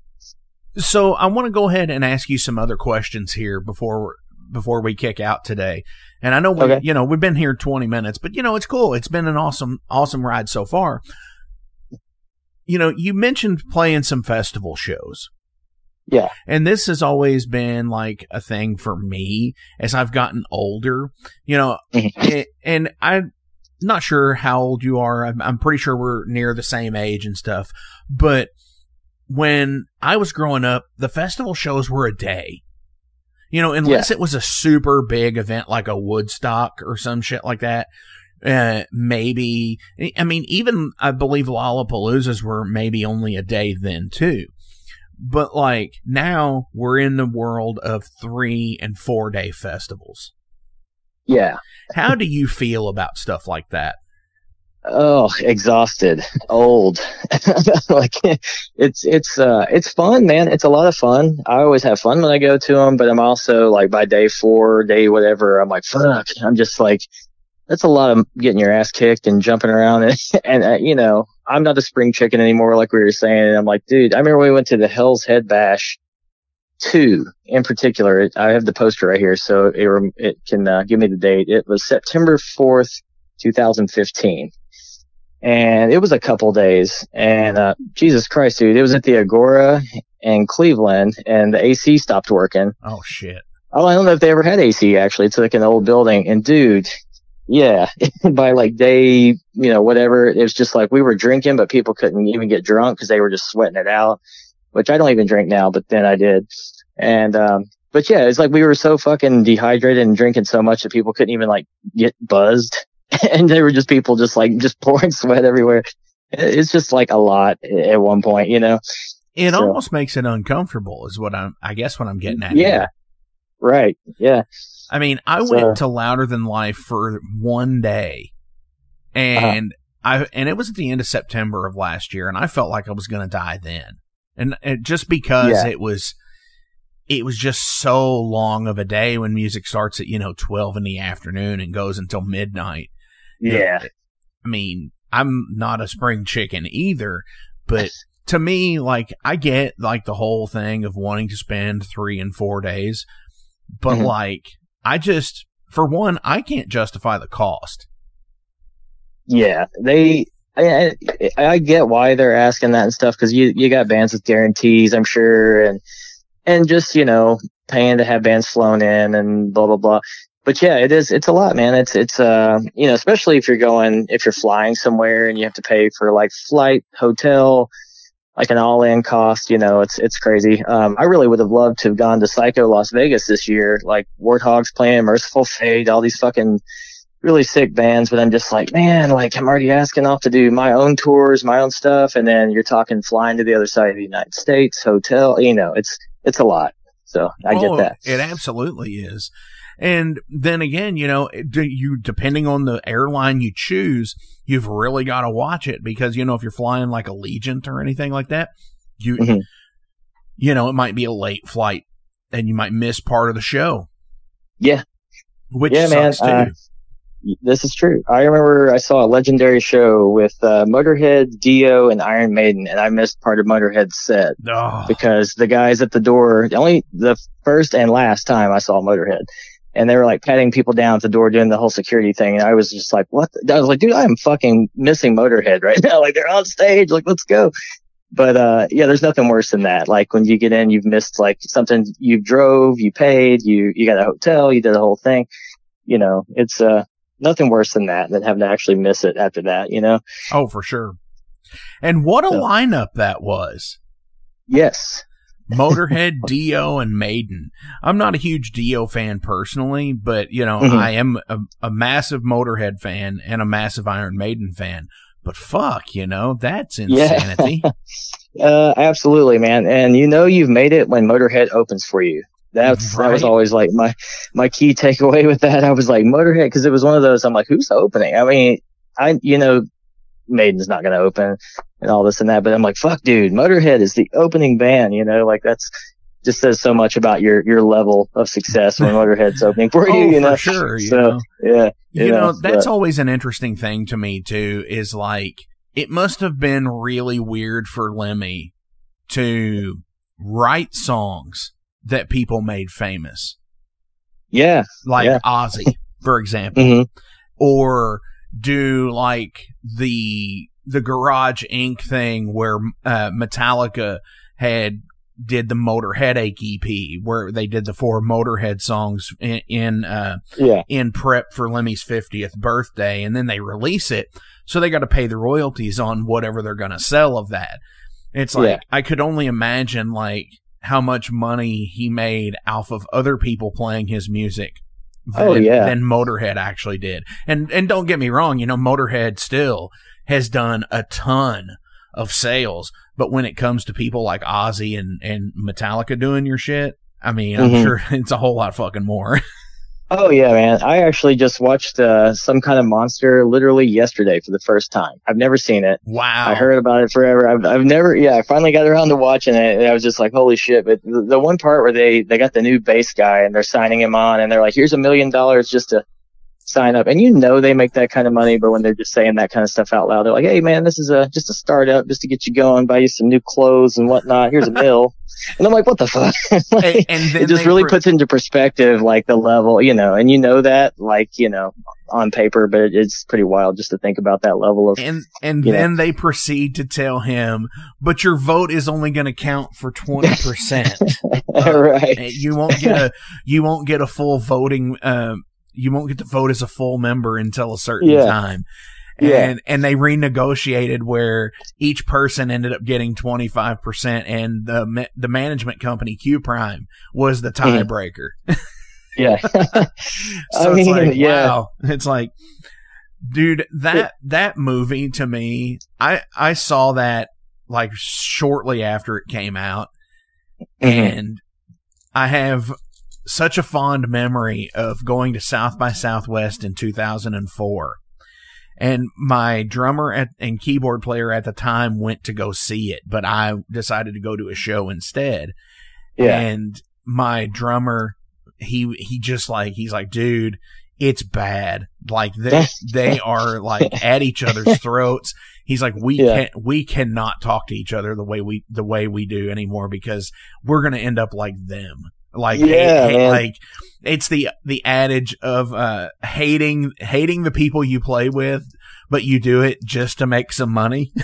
So I want to go ahead and ask you some other questions here before before we kick out today. And I know we, Okay. you know, we've been here 20 minutes, but you know, it's cool. It's been an awesome awesome ride so far. You know, you mentioned playing some festival shows. Yeah. And this has always been like a thing for me as I've gotten older. You know, Mhm. a- and I'm not sure how old you are. I'm, I'm pretty sure we're near the same age and stuff. But when I was growing up, the festival shows were a day. You know, unless it was a super big event like a Woodstock or some shit like that. Uh, maybe, I mean, even I believe Lollapaloozas were maybe only a day then too. But like now we're in the world of three and four day festivals. yeah, How do you feel about stuff like that? Oh, exhausted, old. (laughs) like it's it's uh it's fun, man. It's a lot of fun. I always have fun when I go to them, but I'm also like by day four, day whatever, I'm like fuck. I'm just like that's a lot of getting your ass kicked and jumping around and (laughs) and uh, you know I'm not a spring chicken anymore, like we were saying. And I'm like, dude, I remember we went to the Hell's Head Bash two in particular. I have the poster right here, so it it can uh, give me the date. It was September fourth, 2015 and it was a couple days. And uh jesus christ dude it was at the agora in cleveland and the ac stopped working. Oh shit. oh i don't know if they ever had ac actually. It's like an old building. And dude yeah (laughs) by like day you know whatever it was just like we were drinking but people couldn't even get drunk because they were just sweating it out which i don't even drink now but then i did. And um but yeah it's like we were so fucking dehydrated and drinking so much that people couldn't even like get buzzed (laughs) and they were just people just like just (laughs) pouring sweat everywhere. It's just like a lot at one point, you know? It So- almost makes it uncomfortable is what I'm I guess what I'm getting at. Yeah. here. Right. Yeah. I mean, I So- went to Louder Than Life for one day, uh-huh. and I and it was at the end of September of last year, and I felt like I was going to die then, and it, just because Yeah. it was, it was just so long of a day when music starts at you know twelve in the afternoon and goes until midnight. Yeah. I mean, I'm not a spring chicken either, but to me, like I get like the whole thing of wanting to spend three and four days, but Mhm. like I just, for one, I can't justify the cost. Yeah, they. I, I, I get why they're asking that and stuff because you you got bands with guarantees, I'm sure, and and just you know paying to have bands flown in and blah blah blah. But yeah, it is. It's a lot, man. It's it's uh you know especially if you're going if you're flying somewhere and you have to pay for like flight, hotel, like an all-in cost. You know, it's it's crazy. Um, I really would have loved to have gone to Psycho Las Vegas this year, like Warthogs playing, Mercyful Fate, all these fucking really sick bands, but I'm just like, man, like I'm already asking off to do my own tours, my own stuff, and then you're talking flying to the other side of the United States, hotel, you know, it's it's a lot. So I get Oh, that. It absolutely is. And then again, you know, you depending on the airline you choose, you've really got to watch it because you know if you're flying like Allegiant or anything like that, you Mhm. you know it might be a late flight and you might miss part of the show. Yeah. which Yeah, man, too. uh, This is true. I remember I saw a legendary show with uh, Motorhead, Dio, and Iron Maiden, and I missed part of Motorhead's set oh, because the guys at the door, only the first and last time I saw Motorhead, and they were like patting people down at the door doing the whole security thing. And I was just like, what? the-" I was like, dude, I am fucking missing Motorhead right (laughs) now. Like they're on stage. Like, let's go. But, uh, yeah, there's nothing worse than that. Like when you get in, you've missed like something you drove, you paid, you, you got a hotel, you did the whole thing. You know, it's, uh, nothing worse than that than having to actually miss it after that, you know? oh, for sure. And what a So- lineup that was. Yes. Motorhead, (laughs) Dio, and Maiden. I'm not a huge Dio fan personally, but you know, Mhm. I am a, a massive Motorhead fan and a massive Iron Maiden fan. But fuck, you know, that's Yeah. insanity. (laughs) Uh, absolutely, man. And you know you've made it when Motorhead opens for you. That's that was always like my my key takeaway with that. I was like Motorhead because it was one of those. I'm like, who's opening? I mean, I you know, Maiden's not gonna open and all this and that, but I'm like, fuck, dude, Motorhead is the opening band. You know, like that's just says so much about your your level of success when (laughs) Motorhead's opening for you. oh, you know, for sure. You So, know, yeah, you you know, know, that's but- always an interesting thing to me too. Is like it must have been really weird for Lemmy to write songs that people made famous, yeah, like Yeah. Ozzy, for example. hmm or do like the the Garage Inc. thing where uh, Metallica had did the Motorhead EP where they did the four Motorhead songs in in, uh, yeah, in prep for Lemmy's 50th birthday and then they release it so they got to pay the royalties on whatever they're going to sell of that. It's like Yeah. I could only imagine like how much money he made off of other people playing his music. Than, Oh, yeah. than Motorhead actually did. And and don't get me wrong, you know Motorhead still has done a ton of sales, but when it comes to people like Ozzy and and Metallica doing your shit, I mean, I'm Mhm. sure (laughs) it's a whole lot fucking more. Oh yeah, man. I actually just watched uh, some kind of monster literally yesterday for the first time. I've never seen it. wow. I heard about it forever. I've, I've never, yeah, I finally got around to watching it and I was just like, holy shit. But the, the one part where they, they got the new bass guy and they're signing him on and they're like, here's a million dollars just to sign up. And you know, they make that kind of money, but when they're just saying that kind of stuff out loud, they're like, Hey man, this is a, just a startup just to get you going, buy you some new clothes and whatnot. Here's a (laughs) mill. and I'm like, what the fuck? (laughs) Like, and, and it just really puts into perspective like the level, you know, and you know that like, you know, on paper, but it's pretty wild just to think about that level of, and and you know. then they proceed to tell him, but your vote is only going to count for twenty percent. (laughs) right. You won't get a you won't get a full voting. Um, you won't get to vote as a full member until a certain Yeah. time. Yeah. And and they renegotiated where each person ended up getting twenty five percent, and the ma- the management company Q Prime was the Mhm. tiebreaker. (laughs) Yeah. (laughs) (laughs) So I it's mean, like, yeah. wow. It's like, dude, that, that movie to me, I, I saw that like shortly after it came out Mhm. and I have such a fond memory of going to South by Southwest in 2004. And my drummer at, and keyboard player at the time went to go see it, but I decided to go to a show instead yeah. and my drummer he he just like he's like dude it's bad like they (laughs) they are like at each other's (laughs) throats He's like, we Yeah. can't, we cannot talk to each other the way we, the way we do anymore because we're going to end up like them. Like, Yeah, hate- hate- like it's the, the adage of, uh, hating, hating the people you play with, but you do it just to make some money. (laughs)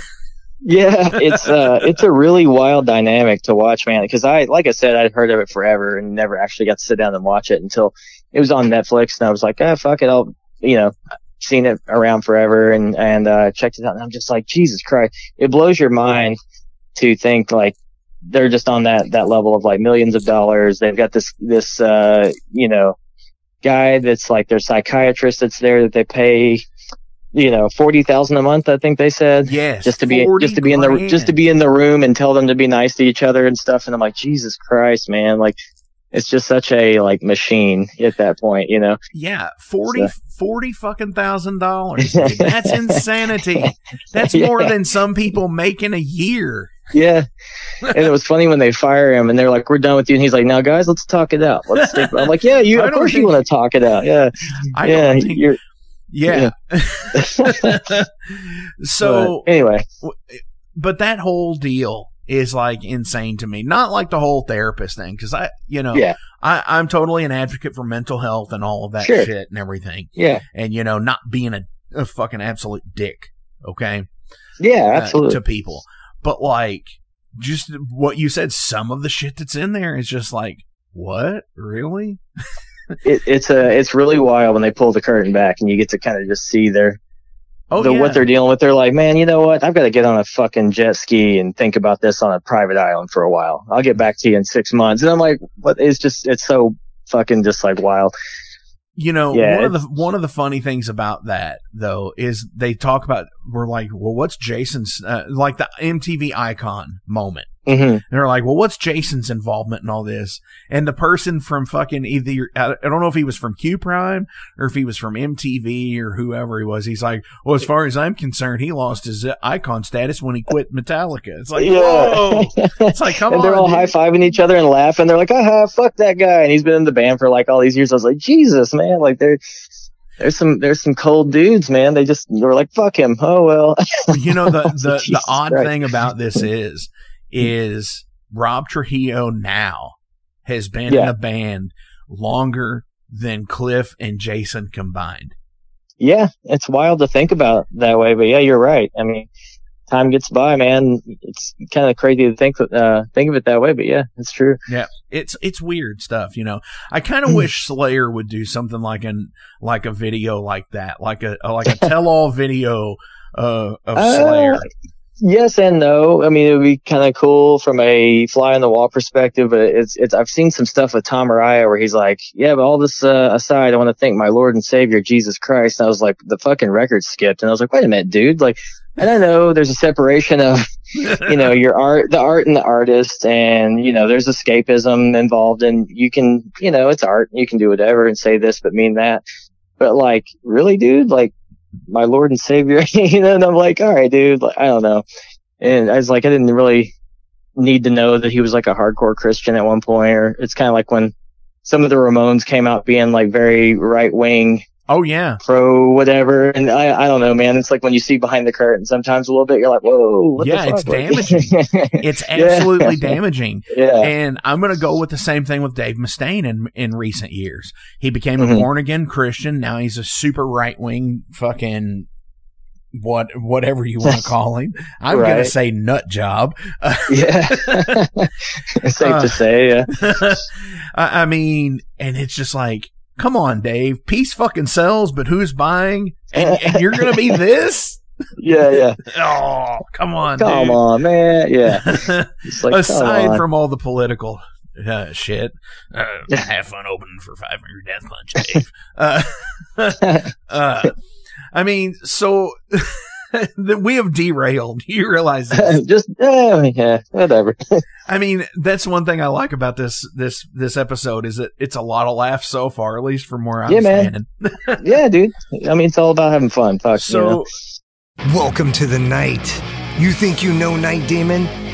Yeah, it's uh, it's a really wild dynamic to watch, man. Because I, like I said, I'd heard of it forever and never actually got to sit down and watch it until it was on Netflix, and I was like, ah, fuck it, I'll, you know, seen it around forever, and and uh, checked it out, and I'm just like, Jesus Christ, it blows your mind to think like they're just on that that level of like millions of dollars. They've got this this uh, you know, guy that's like their psychiatrist that's there that they pay. You know, forty thousand a month. I think they said Yes. just to be just to be in the grand. just to be in the room and tell them to be nice to each other and stuff and I'm like Jesus Christ man like it's just such a like machine at that point you know Yeah, 40, So- 40 fucking thousand dollars. That's (laughs) insanity. That's more than some people make in a year. Yeah (laughs) and it was funny when they fire him and they're like we're done with you and he's like now guys let's talk it out let's think (laughs) I'm like yeah you of course you want to talk it out yeah I yeah don't think, you're yeah. (laughs) so, but anyway but that whole deal is like insane to me. Not like the whole therapist thing, because I, you know, Yeah. I, I'm totally an advocate for mental health and all of that Sure. shit and everything, yeah and you know, not being a, a fucking absolute dick. Okay. yeah uh, absolutely to people. But like, just what you said, some of the shit that's in there is just like, what? Really? (laughs) it, it's a it's really wild when they pull the curtain back and you get to kind of just see their Oh, the, yeah. what they're dealing with. They're like, man, you know what? I've got to get on a fucking jet ski and think about this on a private island for a while. I'll get back to you in six months. And I'm like, what? It's just, it's so fucking just like wild. You know, Yeah, one of the one of the funny things about that though is they talk about we're like, well, what's Jason's uh, like the MTV icon moment. Hmm And they're like, well, what's Jason's involvement in all this? And the person from fucking either, I I don't know if he was from Q Prime or if he was from MTV or whoever he was. He's like, well, as far as I'm concerned, he lost his icon status when he quit Metallica. It's like, yeah. whoa. (laughs) It's like, come and on. they're all high fiving each other and laughing. They're like, aha, fuck that guy. And he's been in the band for like all these years. I was like, Jesus, man. Like there, there's some, there's some cold dudes, man. They just were like, fuck him. Oh, well. you know the (laughs) the, the odd Christ. thing about this is is Rob Trujillo now has been in a band longer than Cliff and Jason combined. yeah, it's wild to think about that way, but yeah, you're right. I mean, time gets by, man. It's kind of crazy to think, uh, think of it that way, but yeah, it's true. Yeah, it's it's weird stuff, you know. I kind Hmm. of wish Slayer would do something like an like a video like that, like a like a tell all video uh, of Uh, Slayer. Yes and no. I mean, it would be kind of cool from a fly on the wall perspective, but it's, it's, I've seen some stuff with Tom Araya where he's like, yeah, but all this, uh, aside, I want to thank my Lord and Savior, Jesus Christ. And I was like, the fucking record skipped. And I was like, wait a minute, dude. Like, and I don't know. There's a separation of, (laughs) you know, your art, the art and the artist. And, you know, there's escapism involved and you can, you know, it's art. You can do whatever and say this, but mean that. But like, really, dude? Like, my Lord and Savior, (laughs) you know, and I'm like, all right, dude, like, I don't know. And I was like, I didn't really need to know that he was like a hardcore Christian at one point, or it's kind of like when some of the Ramones came out being like very right wing, Oh yeah, pro whatever. And I, I don't know, man. It's like when you see behind the curtain sometimes a little bit, you're like, whoa, what Yeah, the it's damaging. (laughs) it's Yeah. absolutely damaging. yeah. And I'm going to go with the same thing with Dave Mustaine in in recent years. He became a Mhm. born again Christian. Now he's a super right wing fucking what whatever you want to (laughs) call him. I'm going to say nut job. (laughs) yeah. It's safe Uh, to say, yeah. I, I mean, and it's just like, come on, Dave. Peace fucking sells, but who's buying? And, and you're going to be (laughs) this? Yeah, yeah. (laughs) Oh, come on, Come dude. on, man. Yeah. (laughs) Like, aside from all the political uh, shit, uh, have fun opening for Five Finger Death Punch, Dave. uh, uh, I mean, so (laughs) that we have derailed. (laughs) You realize this? (laughs) just uh, yeah, whatever. I mean, that's one thing I like about this this this episode is that it's a lot of laughs so far, at least from where I'm Yeah, man. standing. yeah, dude. I mean, it's all about having fun. Fuck. you know? So Welcome to the night. You think you know Night Demon?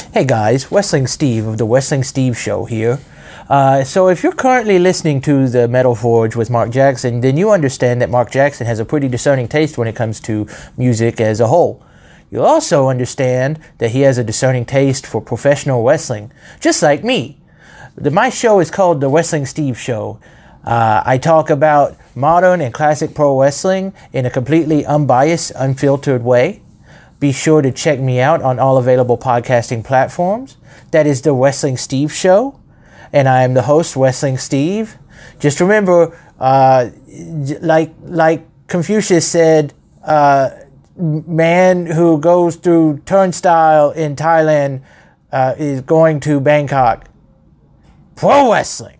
Hey guys, Wrestling Steve of the Wrestling Steve Show here. Uh, so if you're currently listening to the Metal Forge with Mark Jackson, then you understand that Mark Jackson has a pretty discerning taste when it comes to music as a whole. You'll also understand that he has a discerning taste for professional wrestling, just like me. The, my show is called The Wrestling Steve Show. Uh, I talk about modern and classic pro wrestling in a completely unbiased, unfiltered way. Be sure to check me out on all available podcasting platforms. That is The Wrestling Steve Show and I am the host, Wrestling Steve. Just remember, uh, like like Confucius said, uh, man who goes through turnstile in Thailand uh, is going to Bangkok. Pro wrestling.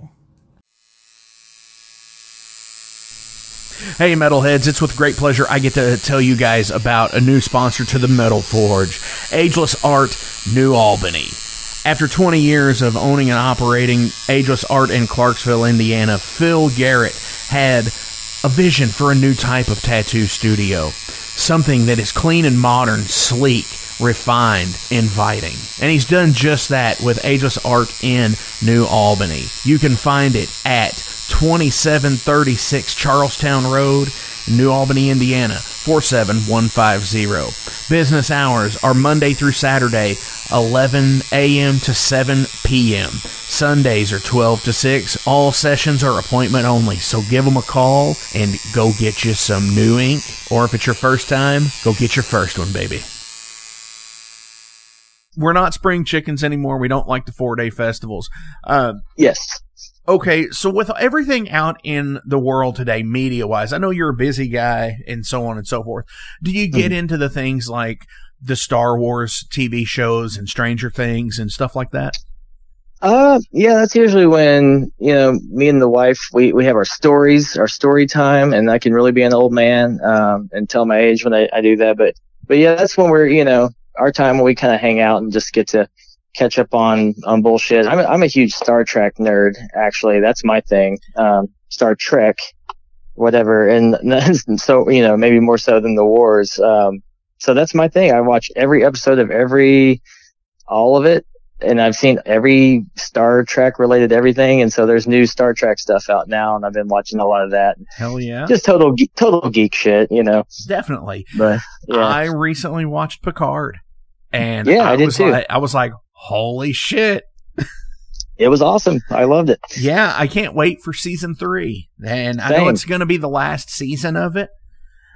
Hey, metalheads, it's with great pleasure I get to tell you guys about a new sponsor to the Metal Forge Ageless Art New Albany. After 20 years of owning and operating Ageless Art in Clarksville, Indiana, Phil Garrett had a vision for a new type of tattoo studio. Something that is clean and modern, sleek, refined, inviting. And he's done just that with Ageless Art in New Albany. You can find it at 2736 Charlestown Road, New Albany, Indiana, 47150. Business hours are Monday through Saturday, 11 a.m. to 7 p.m. Sundays are 12 to 6. All sessions are appointment only, so give them a call and go get you some new ink. Or if it's your first time, go get your first one, baby. We're not spring chickens anymore. We don't like the four day festivals. Uh, Yes. Okay, so with everything out in the world today, media wise, I know you're a busy guy and so on and so forth. Do you get into the things like the Star Wars TV shows and Stranger Things and stuff like that? Uh, yeah, that's usually when, you know, me and the wife, we, we have our stories, our story time, and I can really be an old man, um, and tell my age when I, I do that. But, but yeah, that's when we're, you know, our time when we kind of hang out and just get to catch up on, on bullshit. I'm a, I'm a huge Star Trek nerd, actually. That's my thing. Um, Star Trek, whatever. And, and (laughs) so, you know, maybe more so than the wars. Um, so that's my thing. I watch every episode of every, all of it and I've seen every Star Trek related everything, and so there's new Star Trek stuff out now, and I've been watching a lot of that. Hell yeah. Just total total geek shit, you know. Definitely. But yeah, I recently watched Picard and Yeah, I, I did was too. like, I was like, holy shit. it was awesome. I loved it. Yeah, I can't wait for season three. And I know it's going to be the last season of it.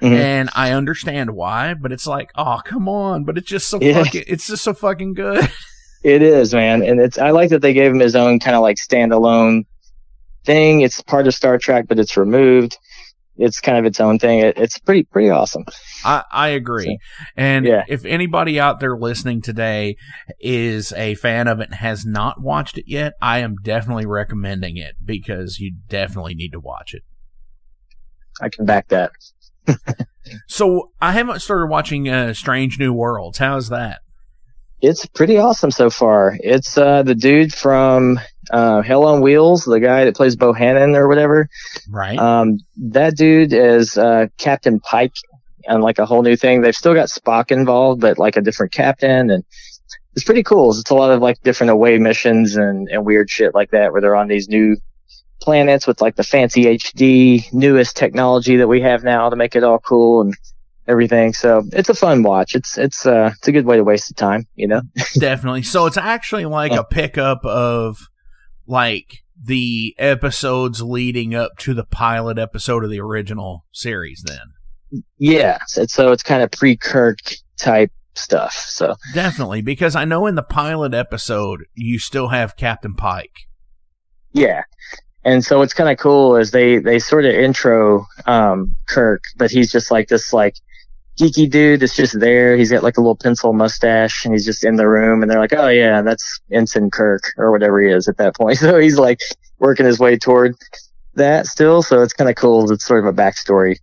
Mhm. And I understand why, but it's like, oh, come on. But it's just so Yeah. fucking, it's just so fucking good. (laughs) It is, man, and it's I like that they gave him his own kind of like standalone thing. It's part of Star Trek, but it's removed. It's kind of its own thing. It, it's pretty pretty awesome. I, I agree. And Yeah. if anybody out there listening today is a fan of it and has not watched it yet, I am definitely recommending it because you definitely need to watch it. I can back that. (laughs) So I haven't started watching uh, Strange New Worlds. How's that? It's pretty awesome so far. It's uh the dude from uh Hell on Wheels, the guy that plays Bohannon or whatever. Right? Um, that dude is uh, Captain Pike and like a whole new thing. They've still got Spock involved, but like a different captain, and it's pretty cool. It's a lot of like different away missions and, and weird shit like that, where they're on these new planets with like the fancy HD newest technology that we have now to make it all cool and everything. So it's a fun watch. It's it's uh it's a good way to waste the time, you know. (laughs) Definitely. So it's actually like a pickup of like the episodes leading up to the pilot episode of the original series then. Yeah, so, it's kind of pre-Kirk type stuff. So Definitely, because I know in the pilot episode you still have Captain Pike. yeah. And so what's kind of cool is they, they sort of intro, um, Kirk, but he's just like this, like, geeky dude that's just there. He's got like a little pencil mustache and he's just in the room and they're like, oh yeah, that's Ensign Kirk or whatever he is at that point. (laughs) So he's like working his way toward that still. So it's kind of cool. It's sort of a backstory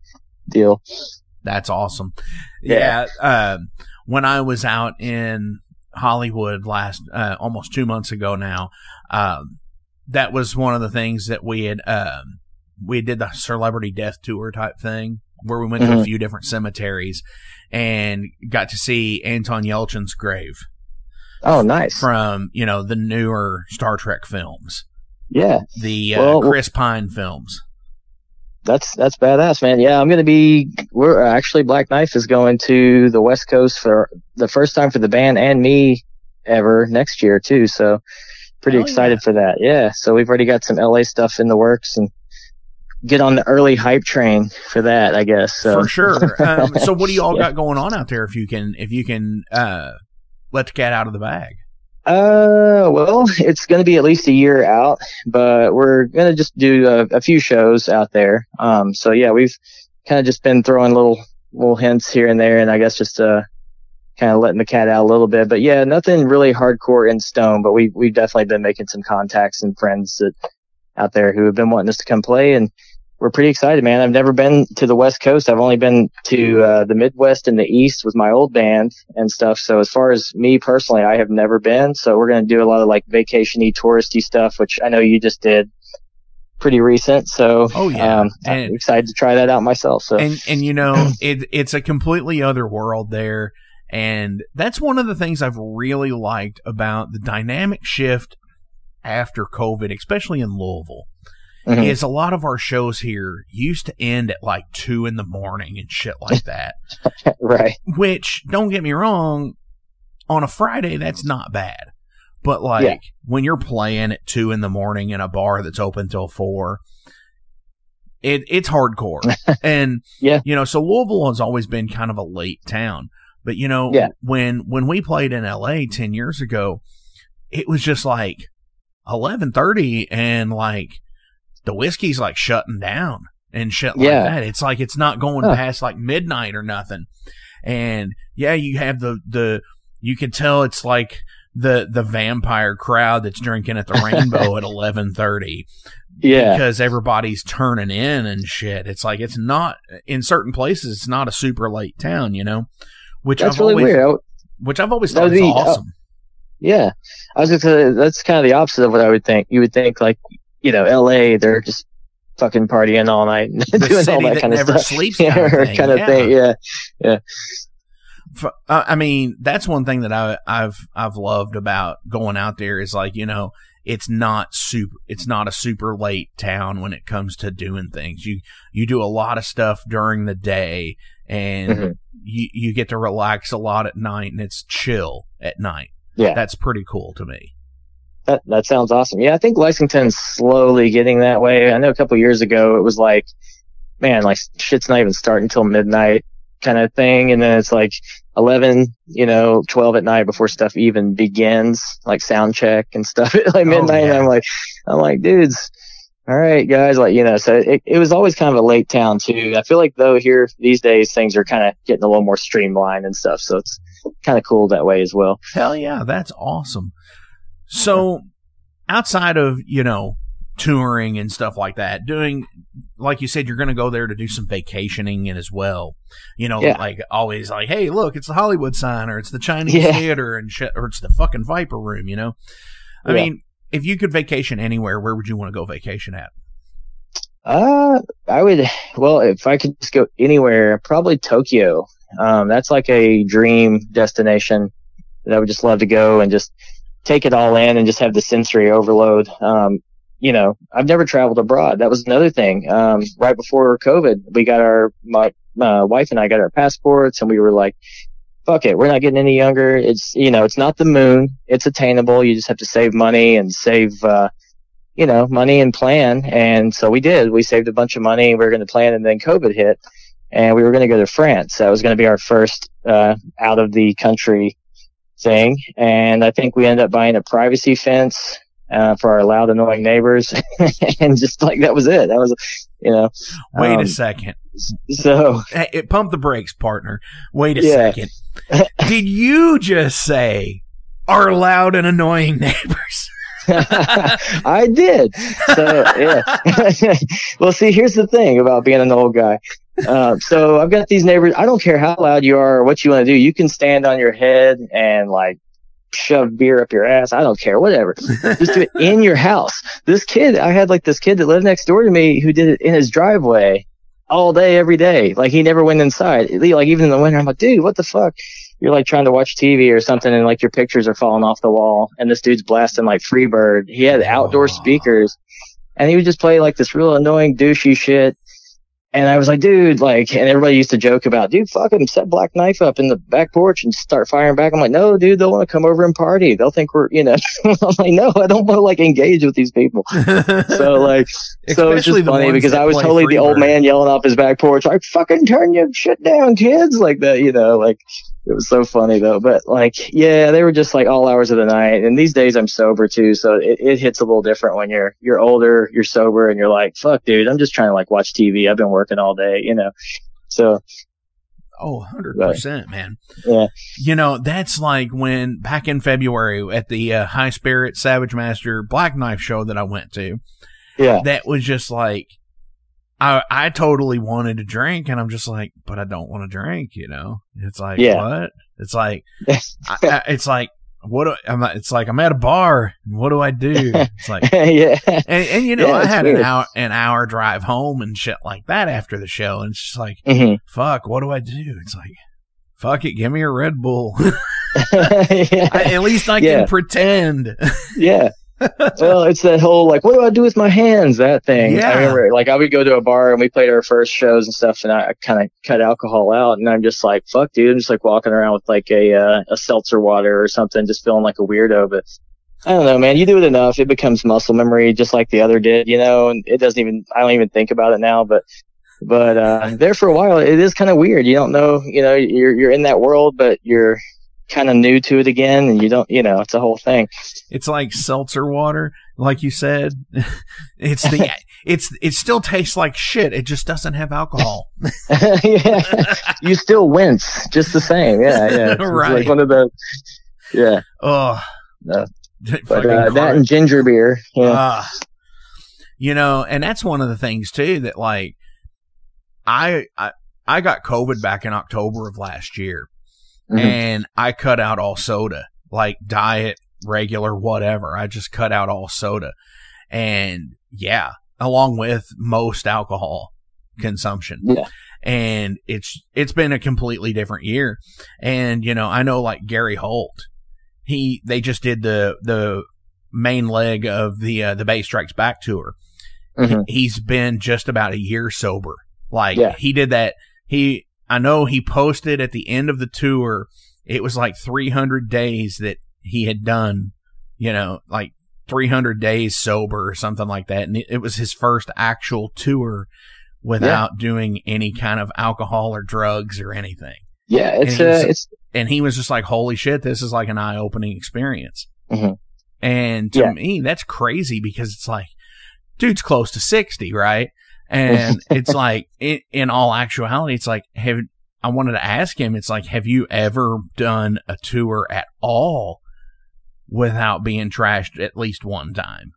deal. That's awesome. Yeah. Yeah. um, when I was out in Hollywood last, uh, almost two months ago now, um, that was one of the things that we had, um, we did the celebrity death tour type thing where we went to a Mhm. few different cemeteries and got to see Anton Yelchin's grave Oh, nice. from, you know, the newer Star Trek films, Yeah. the uh, Well- Chris Pine films. That's that's badass, man. Yeah, I'm gonna be. We're actually Black Knife is going to the West Coast for the first time for the band and me ever next year too. So pretty excited for that. Yeah. So we've already got some LA stuff in the works and get on the early hype train for that. I guess. So For sure. (laughs) Um, so what do you all Yeah. got going on out there if you can if you can uh let the cat out of the bag? Uh, well, (laughs) it's going to be at least a year out, but we're going to just do a, a few shows out there. Um, so yeah, we've kind of just been throwing little, little hints here and there, and I guess just, uh, kind of letting the cat out a little bit. But yeah, nothing really hardcore in stone, but we, we've definitely been making some contacts and friends that out there who have been wanting us to come play and, we're pretty excited, man. I've never been to the West Coast. I've only been to uh, the Midwest and the East with my old band and stuff. So as far as me personally, I have never been. So we're going to do a lot of like vacationy, touristy stuff, which I know you just did pretty recent. So Oh, yeah. um, I'm excited to try that out myself. So And and you know, (clears throat) it it's a completely other world there. And that's one of the things I've really liked about the dynamic shift after COVID, especially in Louisville. Mhm. Is a lot of our shows here used to end at like two in the morning and shit like that. (laughs) right. Which, don't get me wrong, on a Friday, that's not bad. But like, Yeah. when you're playing at two in the morning in a bar that's open till four, it, it's hardcore. (laughs) and, Yeah. you know, so Louisville has always been kind of a late town. But, you know, Yeah. when, when we played in LA 10 years ago, it was just like 1130 and like the whiskey's like shutting down and shit like Yeah. that. It's like, it's not going Huh. past like midnight or nothing. And yeah, you have the, the, you can tell it's like the, the vampire crowd that's drinking at the (laughs) rainbow at 1130 Yeah. because everybody's turning in and shit. It's like, it's not in certain places, it's not a super late town, you know, which That's I've really always, weird. Which I've always thought is uh, awesome. Yeah. I was to say, that's kind of the opposite of what I would think. You would think like, you know, LA, they're just fucking partying all night (laughs) and doing all that, that kind of never stuff. sleeps (laughs) yeah, kind of thing, kind of yeah. thing. Yeah. F- uh, I mean, that's one thing that I, I've I've loved about going out there is like you know it's not super it's not a super late town when it comes to doing things. You you do a lot of stuff during the day and Mhm. you you get to relax a lot at night and it's chill at night. Yeah. That's pretty cool to me. That that sounds awesome. Yeah, I think Lexington's slowly getting that way. I know a couple years ago it was like, man, like shit's not even starting until midnight kind of thing, and then it's like eleven, you know, twelve at night before stuff even begins, like sound check and stuff (laughs) at like oh, midnight. And yeah. I'm like, I'm like, dudes. All right, guys, like, you know, so it, it was always kind of a late town too. I feel like though here these days things are kind of getting a little more streamlined and stuff. So it's kind of cool that way as well. Hell yeah, that's awesome. So, outside of, you know, touring and stuff like that, doing, like you said, you're going to go there to do some vacationing and as well. You know, Yeah. like always like, hey, look, it's the Hollywood sign or it's the Chinese Yeah. theater and shit, or it's the fucking Viper room, you know? I Yeah. mean, if you could vacation anywhere, where would you want to go vacation at? Uh, I would, well, if I could just go anywhere, probably Tokyo. Um, that's like a dream destination that I would just love to go and just take it all in and just have the sensory overload. Um, you know, I've never traveled abroad. That was another thing. Um, right before COVID, we got our, my, my wife and I got our passports and we were like, fuck it. We're not getting any younger. It's, you know, it's not the moon. It's attainable. You just have to save money and save, uh, you know, money and plan. And so we did. We saved a bunch of money. We were going to plan and then COVID hit. and we were going to go to France. That was going to be our first uh, out of the country thing, and I think we ended up buying a privacy fence uh, for our loud, annoying neighbors, (laughs) and just like that was it. That was, you know. Wait um, a second. So Hey, it- pump the brakes, partner. Wait a Yeah. second. (laughs) Did you just say our loud and annoying neighbors? (laughs) I did. So yeah. well, see, here's the thing about being an old guy. Uh, so I've got these neighbors. I don't care how loud you are or what you want to do. You can stand on your head and like shove beer up your ass. I don't care, whatever. Just do it (laughs) in your house. This kid, I had like this kid that lived next door to me who did it in his driveway all day, every day. Like he never went inside. Like even in the winter, I'm like, dude, what the fuck? You're like trying to watch TV or something and like your pictures are falling off the wall and this dude's blasting like Freebird. He had outdoor speakers and he would just play like this real annoying douchey shit. And I was like, dude, like, and everybody used to joke about, dude, fuck him, set Black Knife up in the back porch and start firing back. I'm like, no, dude, they'll want to come over and party. They'll think we're, you know, (laughs) I'm like, no, I don't want to like engage with these people. (laughs) So like, so it's just funny because I was totally the old man yelling off his back porch, like, fucking turn your shit down, kids, like that, you know, like, it was so funny though. But like, yeah, they were just like all hours of the night. And these days I'm sober too, so it, it hits a little different when you're you're older, you're sober, and you're like, fuck, dude, I'm just trying to like watch TV. I've been working all day, you know. So Oh, 100%, man. Yeah. You know, that's like when back in February at the uh, High Spirit Savage Master Black Knife show that I went to, yeah, that was just like, I, I totally wanted to drink and I'm just like, but I don't want to drink, you know? It's like, Yeah. what? It's like, I, I, it's like, what do, I'm, it's like I'm at a bar. What do I do? It's like, (laughs) yeah, and, and you know, Yeah, I had an hour, an hour drive home and shit like that after the show. And it's just like, hmm fuck, what do I do? It's like, fuck it, give me a Red Bull. (laughs) (laughs) yeah. I- At least I can pretend. Yeah. (laughs) well, it's that whole like, what do I do with my hands? That thing. Yeah. I remember, like, I would go to a bar and we played our first shows and stuff, and I kind of cut alcohol out, and I'm just like, fuck, dude, I'm just like walking around with like a uh, a seltzer water or something, just feeling like a weirdo. But I don't know, man. You do it enough, it becomes muscle memory, just like the other did, you know. And it doesn't even, I don't even think about it now, but. But uh there for a while, it is kind of weird. You don't know, you know, you're you're in that world, but you're kind of new to it again, and you don't, you know, it's a whole thing. It's like seltzer water, like you said. (laughs) It's the, (laughs) it's, it still tastes like shit. It just doesn't have alcohol. (laughs) yeah, you still wince just the same. Yeah, yeah. It's, it's Right. like one of the. Yeah, Oh, No. but uh, that and ginger beer. Yeah, Ah. you know, and that's one of the things too that like I I I got COVID back in October of last year, Mhm. and I cut out all soda, like diet, regular, whatever. I just cut out all soda, and yeah, along with most alcohol consumption. Yeah. And it's it's been a completely different year, and you know I know like Gary Holt, he they just did the the main leg of the uh, the Bay Strikes Back tour. Mhm. He's been just about a year sober. Like Yeah. he did that. He I know he posted at the end of the tour. It was like 300 days that he had done. You know, like 300 days sober or something like that. And it, was his first actual tour without doing any kind of alcohol or drugs or anything. yeah. It's and uh, it's And he was just like, "Holy shit, this is like an eye-opening experience." Mhm. And to Yeah. me, that's crazy because it's like, dude's close to 60, right? And (laughs) it's like, in, in all actuality, it's like, have, I wanted to ask him, it's like, have you ever done a tour at all without being trashed at least one time?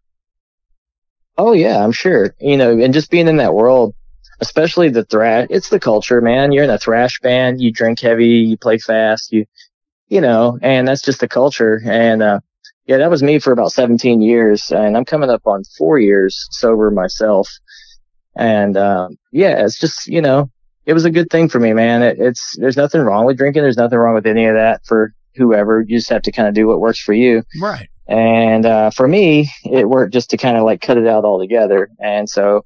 oh yeah, I'm sure. You know, and just being in that world, especially the thrash. It's the culture, man. You're in a thrash band. You drink heavy. You play fast. You, you know, and that's just the culture. And uh, yeah, that was me for about 17 years, and I'm coming up on four years sober myself. And um, yeah, it's just you know, it was a good thing for me, man. It, it's there's nothing wrong with drinking. There's nothing wrong with any of that for whoever. You just have to kind of do what works for you. Right. And uh, for me, it worked just to kind of like cut it out altogether. And so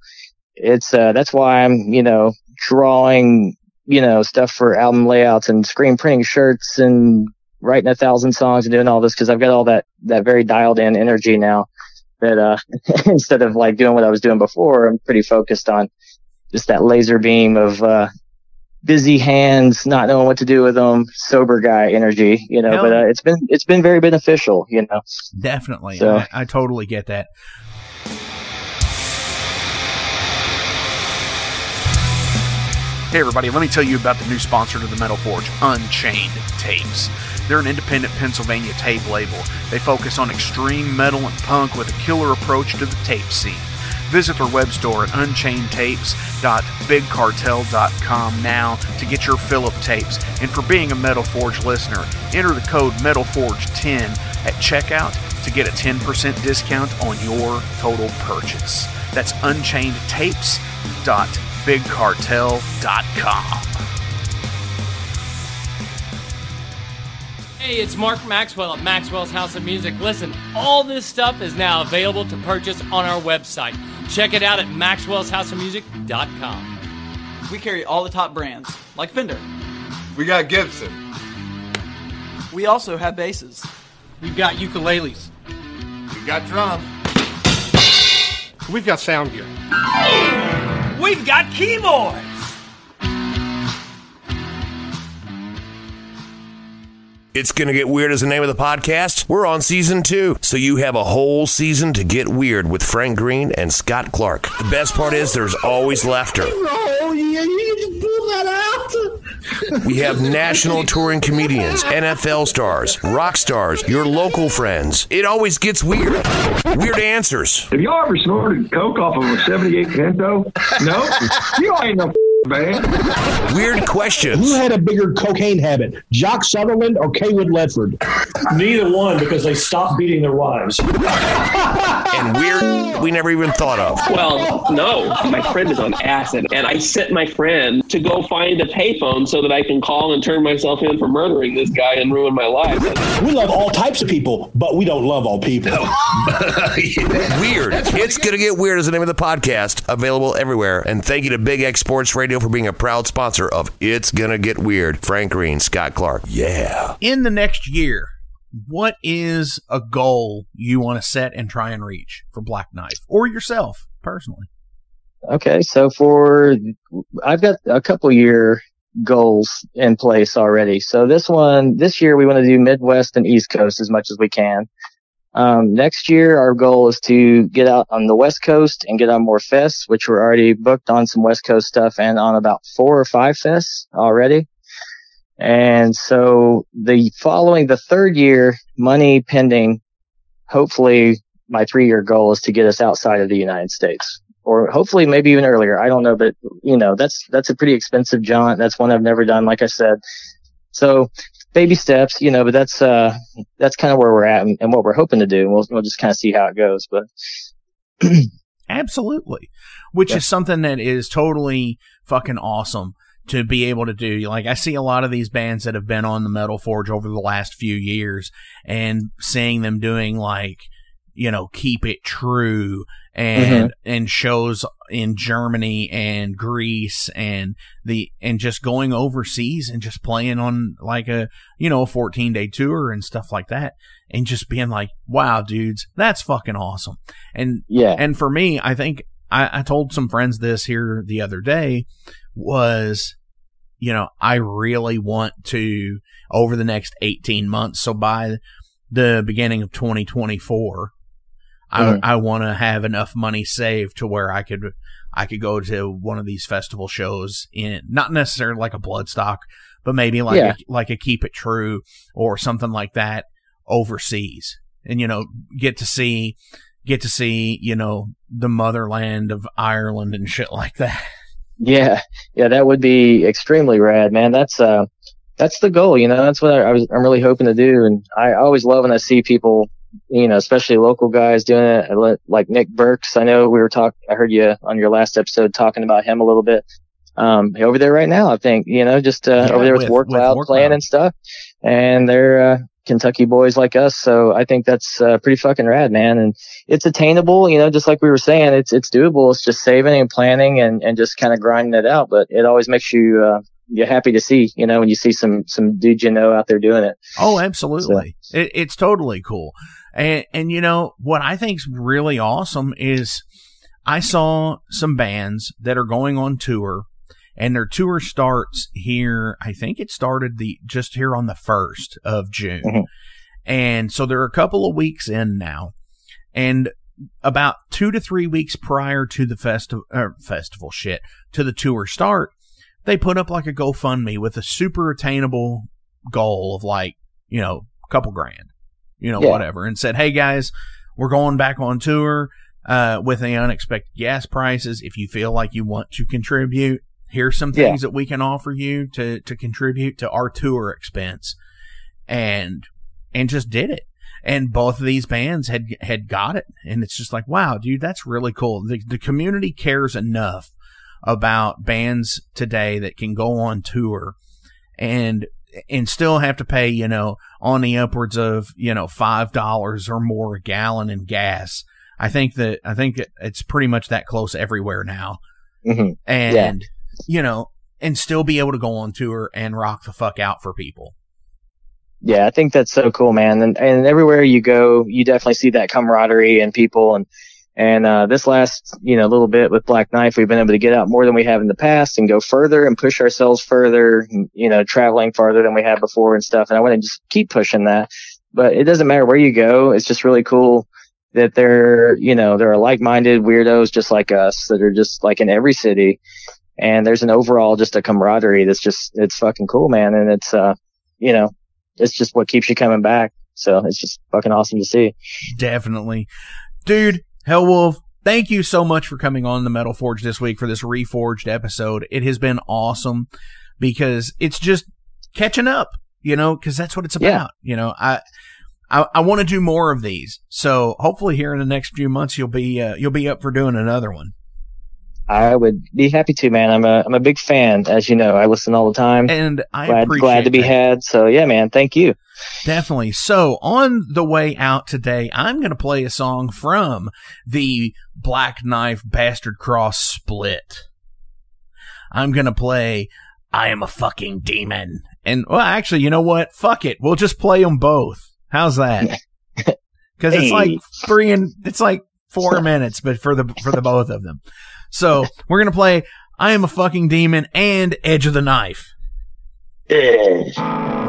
it's uh, that's why I'm you know drawing you know stuff for album layouts and screen printing shirts and writing a thousand songs and doing all this because I've got all that that very dialed in energy now. That uh, (laughs) instead of like doing what I was doing before, I'm pretty focused on just that laser beam of uh, busy hands, not knowing what to do with them, sober guy energy, you know. Hell. But uh, it's been it's been very beneficial, you know. Definitely. So- I, I totally get that. Hey, everybody, let me tell you about the new sponsor to the Metal Forge, Unchained Tapes. They're an independent Pennsylvania tape label. They focus on extreme metal and punk with a killer approach to the tape scene. Visit their web store at unchainedtapes.bigcartel.com now to get your fill of tapes. And for being a Metal Forge listener, enter the code MetalForge10 at checkout to get a 10% discount on your total purchase. That's unchainedtapes.bigcartel.com. Hey, it's Mark Maxwell at Maxwell's House of Music. Listen, all this stuff is now available to purchase on our website. Check it out at maxwellshouseofmusic.com. We carry all the top brands, like Fender. We got Gibson. We also have basses. We've got ukuleles. We've got drums. We've got sound gear. We've got keyboards. It's Gonna Get Weird is the name of the podcast. We're on season two, so you have a whole season to get weird with Frank Green and Scott Clark. The best part is there's always laughter. Oh, yeah, you can pull that out. We have national touring comedians, NFL stars, rock stars, your local friends. It always gets weird. Weird answers. Have y'all ever snorted coke off of a 78 Pinto? No? you ain't no man. Weird questions. Who had a bigger cocaine habit, Jock Sutherland or Cawood Ledford? Neither one, because they stopped beating their wives. And weird we never even thought of. Well, no. My friend is on acid, and I sent my friend to go find a payphone so that I can call and turn myself in for murdering this guy and ruin my life. We love all types of people, but we don't love all people. (laughs) Weird. It's Gonna Get Weird is the name of the podcast, available everywhere. And thank you to Big X Sports Radio for being a proud sponsor of It's Gonna Get Weird. Frank Green, Scott Clark. Yeah. In the next year, what is a goal you want to set and try and reach for Black Knife or yourself personally? Okay, so for I've got a couple year goals in place already. So this one, this year we want to do Midwest and East Coast as much as we can. Um, next year, our goal is to get out on the West Coast and get on more fests, which we're already booked on some West Coast stuff and on about four or five fests already. And so the following, the third year, money pending, hopefully my three year goal is to get us outside of the United States or hopefully maybe even earlier. I don't know, but you know, that's, that's a pretty expensive jaunt. That's one I've never done, like I said. So baby steps, you know, but that's, uh, that's kind of where we're at and, and what we're hoping to do. And we'll, we'll just kind of see how it goes, but (clears throat) Absolutely. Which Yeah. is something that is totally fucking awesome to be able to do. Like I see a lot of these bands that have been on the Metal Forge over the last few years and seeing them doing like, you know, keep it true and and shows in Germany and Greece and the and just going overseas and just playing on like a you know a 14 day tour and stuff like that and just being like wow dudes that's fucking awesome and yeah and for me I think I, I told some friends this here the other day was you know I really want to over the next 18 months so by the beginning of 2024 Mhm. I I want to have enough money saved to where I could I could go to one of these festival shows in not necessarily like a Bloodstock, but maybe like Yeah. a, like a Keep It True or something like that overseas, and you know get to see get to see you know the motherland of Ireland and shit like that. (laughs) Yeah, yeah, that would be extremely rad, man. That's uh, that's the goal, you know. That's what I, I was, I'm really hoping to do, and I always love when I see people, you know, especially local guys doing it. Like Nick Burks, I know we were talking. I heard you on your last episode talking about him a little bit. Um, over there right now, I think, you know, just uh, Yeah, over there with, with- War Cloud playing and stuff, and they're uh, Kentucky boys like us. So I think that's uh, pretty fucking rad, man. And it's attainable, you know, just like we were saying, it's, it's doable. It's just saving and planning and, and just kind of grinding it out. But it always makes you, uh, you're happy to see, you know, when you see some, some dudes you know out there doing it. Oh, absolutely. It, it's totally cool. And, and you know, what I think's really awesome is I saw some bands that are going on tour and their tour starts here. I think it started the just here on the first of June, Mhm. and so they're a couple of weeks in now, and about two to three weeks prior to the festival uh, festival shit to the tour start, they put up like a GoFundMe with a super attainable goal of like you know a couple grand, you know Yeah. whatever, and said, hey guys, we're going back on tour. Uh, with the unexpected gas prices, if you feel like you want to contribute, here's some Yeah. things that we can offer you to to contribute to our tour expense, and and just did it. And both of these bands had had got it, and it's just like, wow, dude, that's really cool. The the community cares enough about bands today that can go on tour and and still have to pay, you know, on the upwards of, you know, five dollars or more a gallon in gas. I think that I think it's pretty much that close everywhere now. hmm And you know, and still be able to go on tour and rock the fuck out for people. Yeah, I think that's so cool, man. And and everywhere you go, you definitely see that camaraderie and people and and uh, this last you know little bit with Black Knife, we've been able to get out more than we have in the past and go further and push ourselves further. You know, traveling farther than we have before and stuff. And I want to just keep pushing that. But it doesn't matter where you go. It's just really cool that there you know there are like-minded weirdos just like us that are just like in every city. And there's an overall just a camaraderie that's just it's fucking cool, man. And it's uh you know it's just what keeps you coming back. So it's just fucking awesome to see. Definitely. Dude, Hellwuv, thank you so much for coming on the Metal Forge this week for this reforged episode. It has been awesome because it's just catching up, you know, because that's what it's about. Yeah. You know, I I, I want to do more of these. So hopefully here in the next few months you'll be uh, you'll be up for doing another one. I would be happy to, man. I'm a I'm a big fan, as you know. I listen all the time. And I glad, glad to be that. had. So yeah, man. Thank you. Definitely. So on the way out today, I'm going to play a song from the Black Knife Bastard Cross split. I'm going to play I Am a Fucking Demon. And well, actually, you know what? Fuck it. We'll just play them both. How's that? (laughs) Cause it's like three and it's like four minutes, but for the, for the both of them. So (laughs) we're going to play I Am a Fucking Demon and Edge of the Knife. I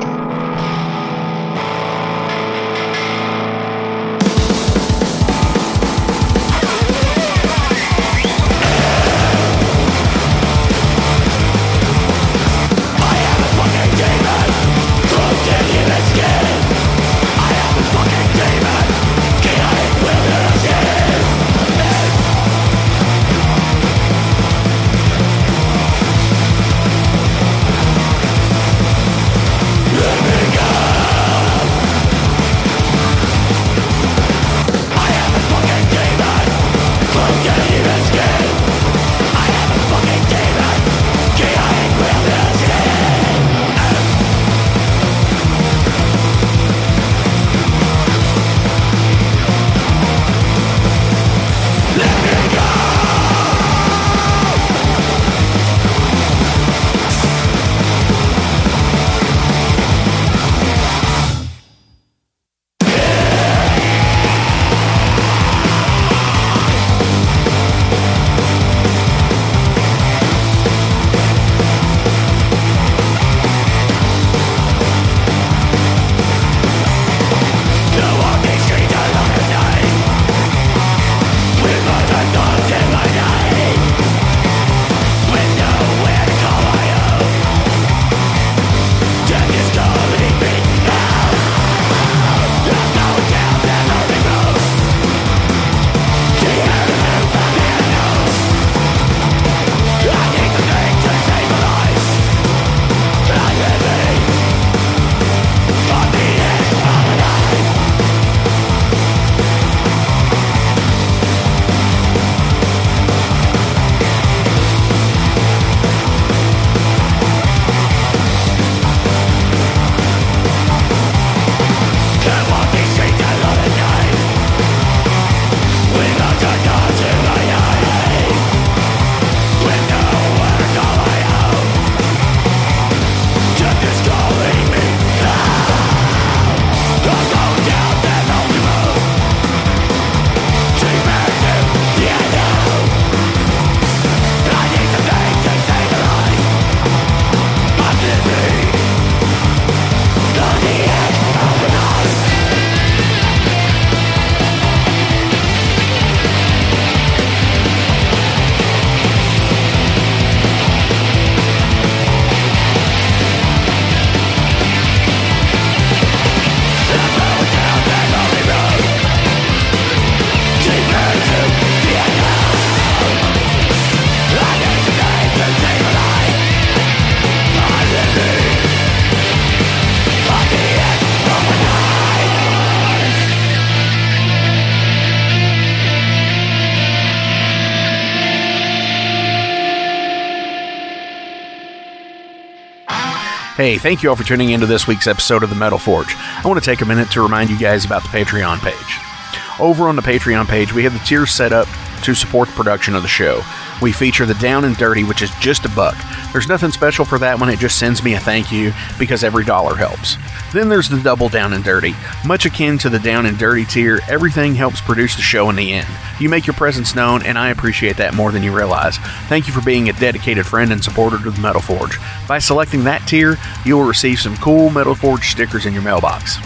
Hey, thank you all for tuning into this week's episode of the Metal Forge. I want to take a minute to remind you guys about the Patreon page. Over on the Patreon page, we have the tiers set up to support the production of the show. We feature the Down and Dirty, which is just a buck. There's nothing special for that one, it just sends me a thank you because every dollar helps. Then there's the Double Down and Dirty. Much akin to the Down and Dirty tier, everything helps produce the show in the end. You make your presence known, and I appreciate that more than you realize. Thank you for being a dedicated friend and supporter to the Metal Forge. By selecting that tier, you will receive some cool Metal Forge stickers in your mailbox.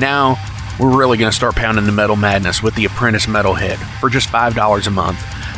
Now, we're really going to start pounding the metal madness with the Apprentice Metalhead for just $5 a month.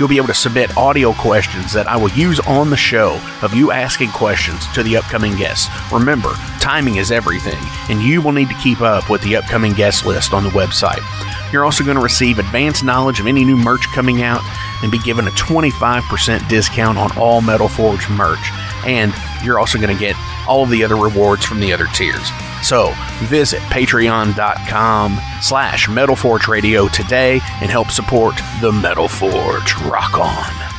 You'll be able to submit audio questions that I will use on the show of you asking questions to the upcoming guests. Remember, timing is everything, and you will need to keep up with the upcoming guest list on the website. You're also going to receive advanced knowledge of any new merch coming out and be given a 25% discount on all Metal Forge merch. And you're also going to get all of the other rewards from the other tiers. So visit patreon.com slash Metal Forge Radio today and help support the Metal Forge. Rock on.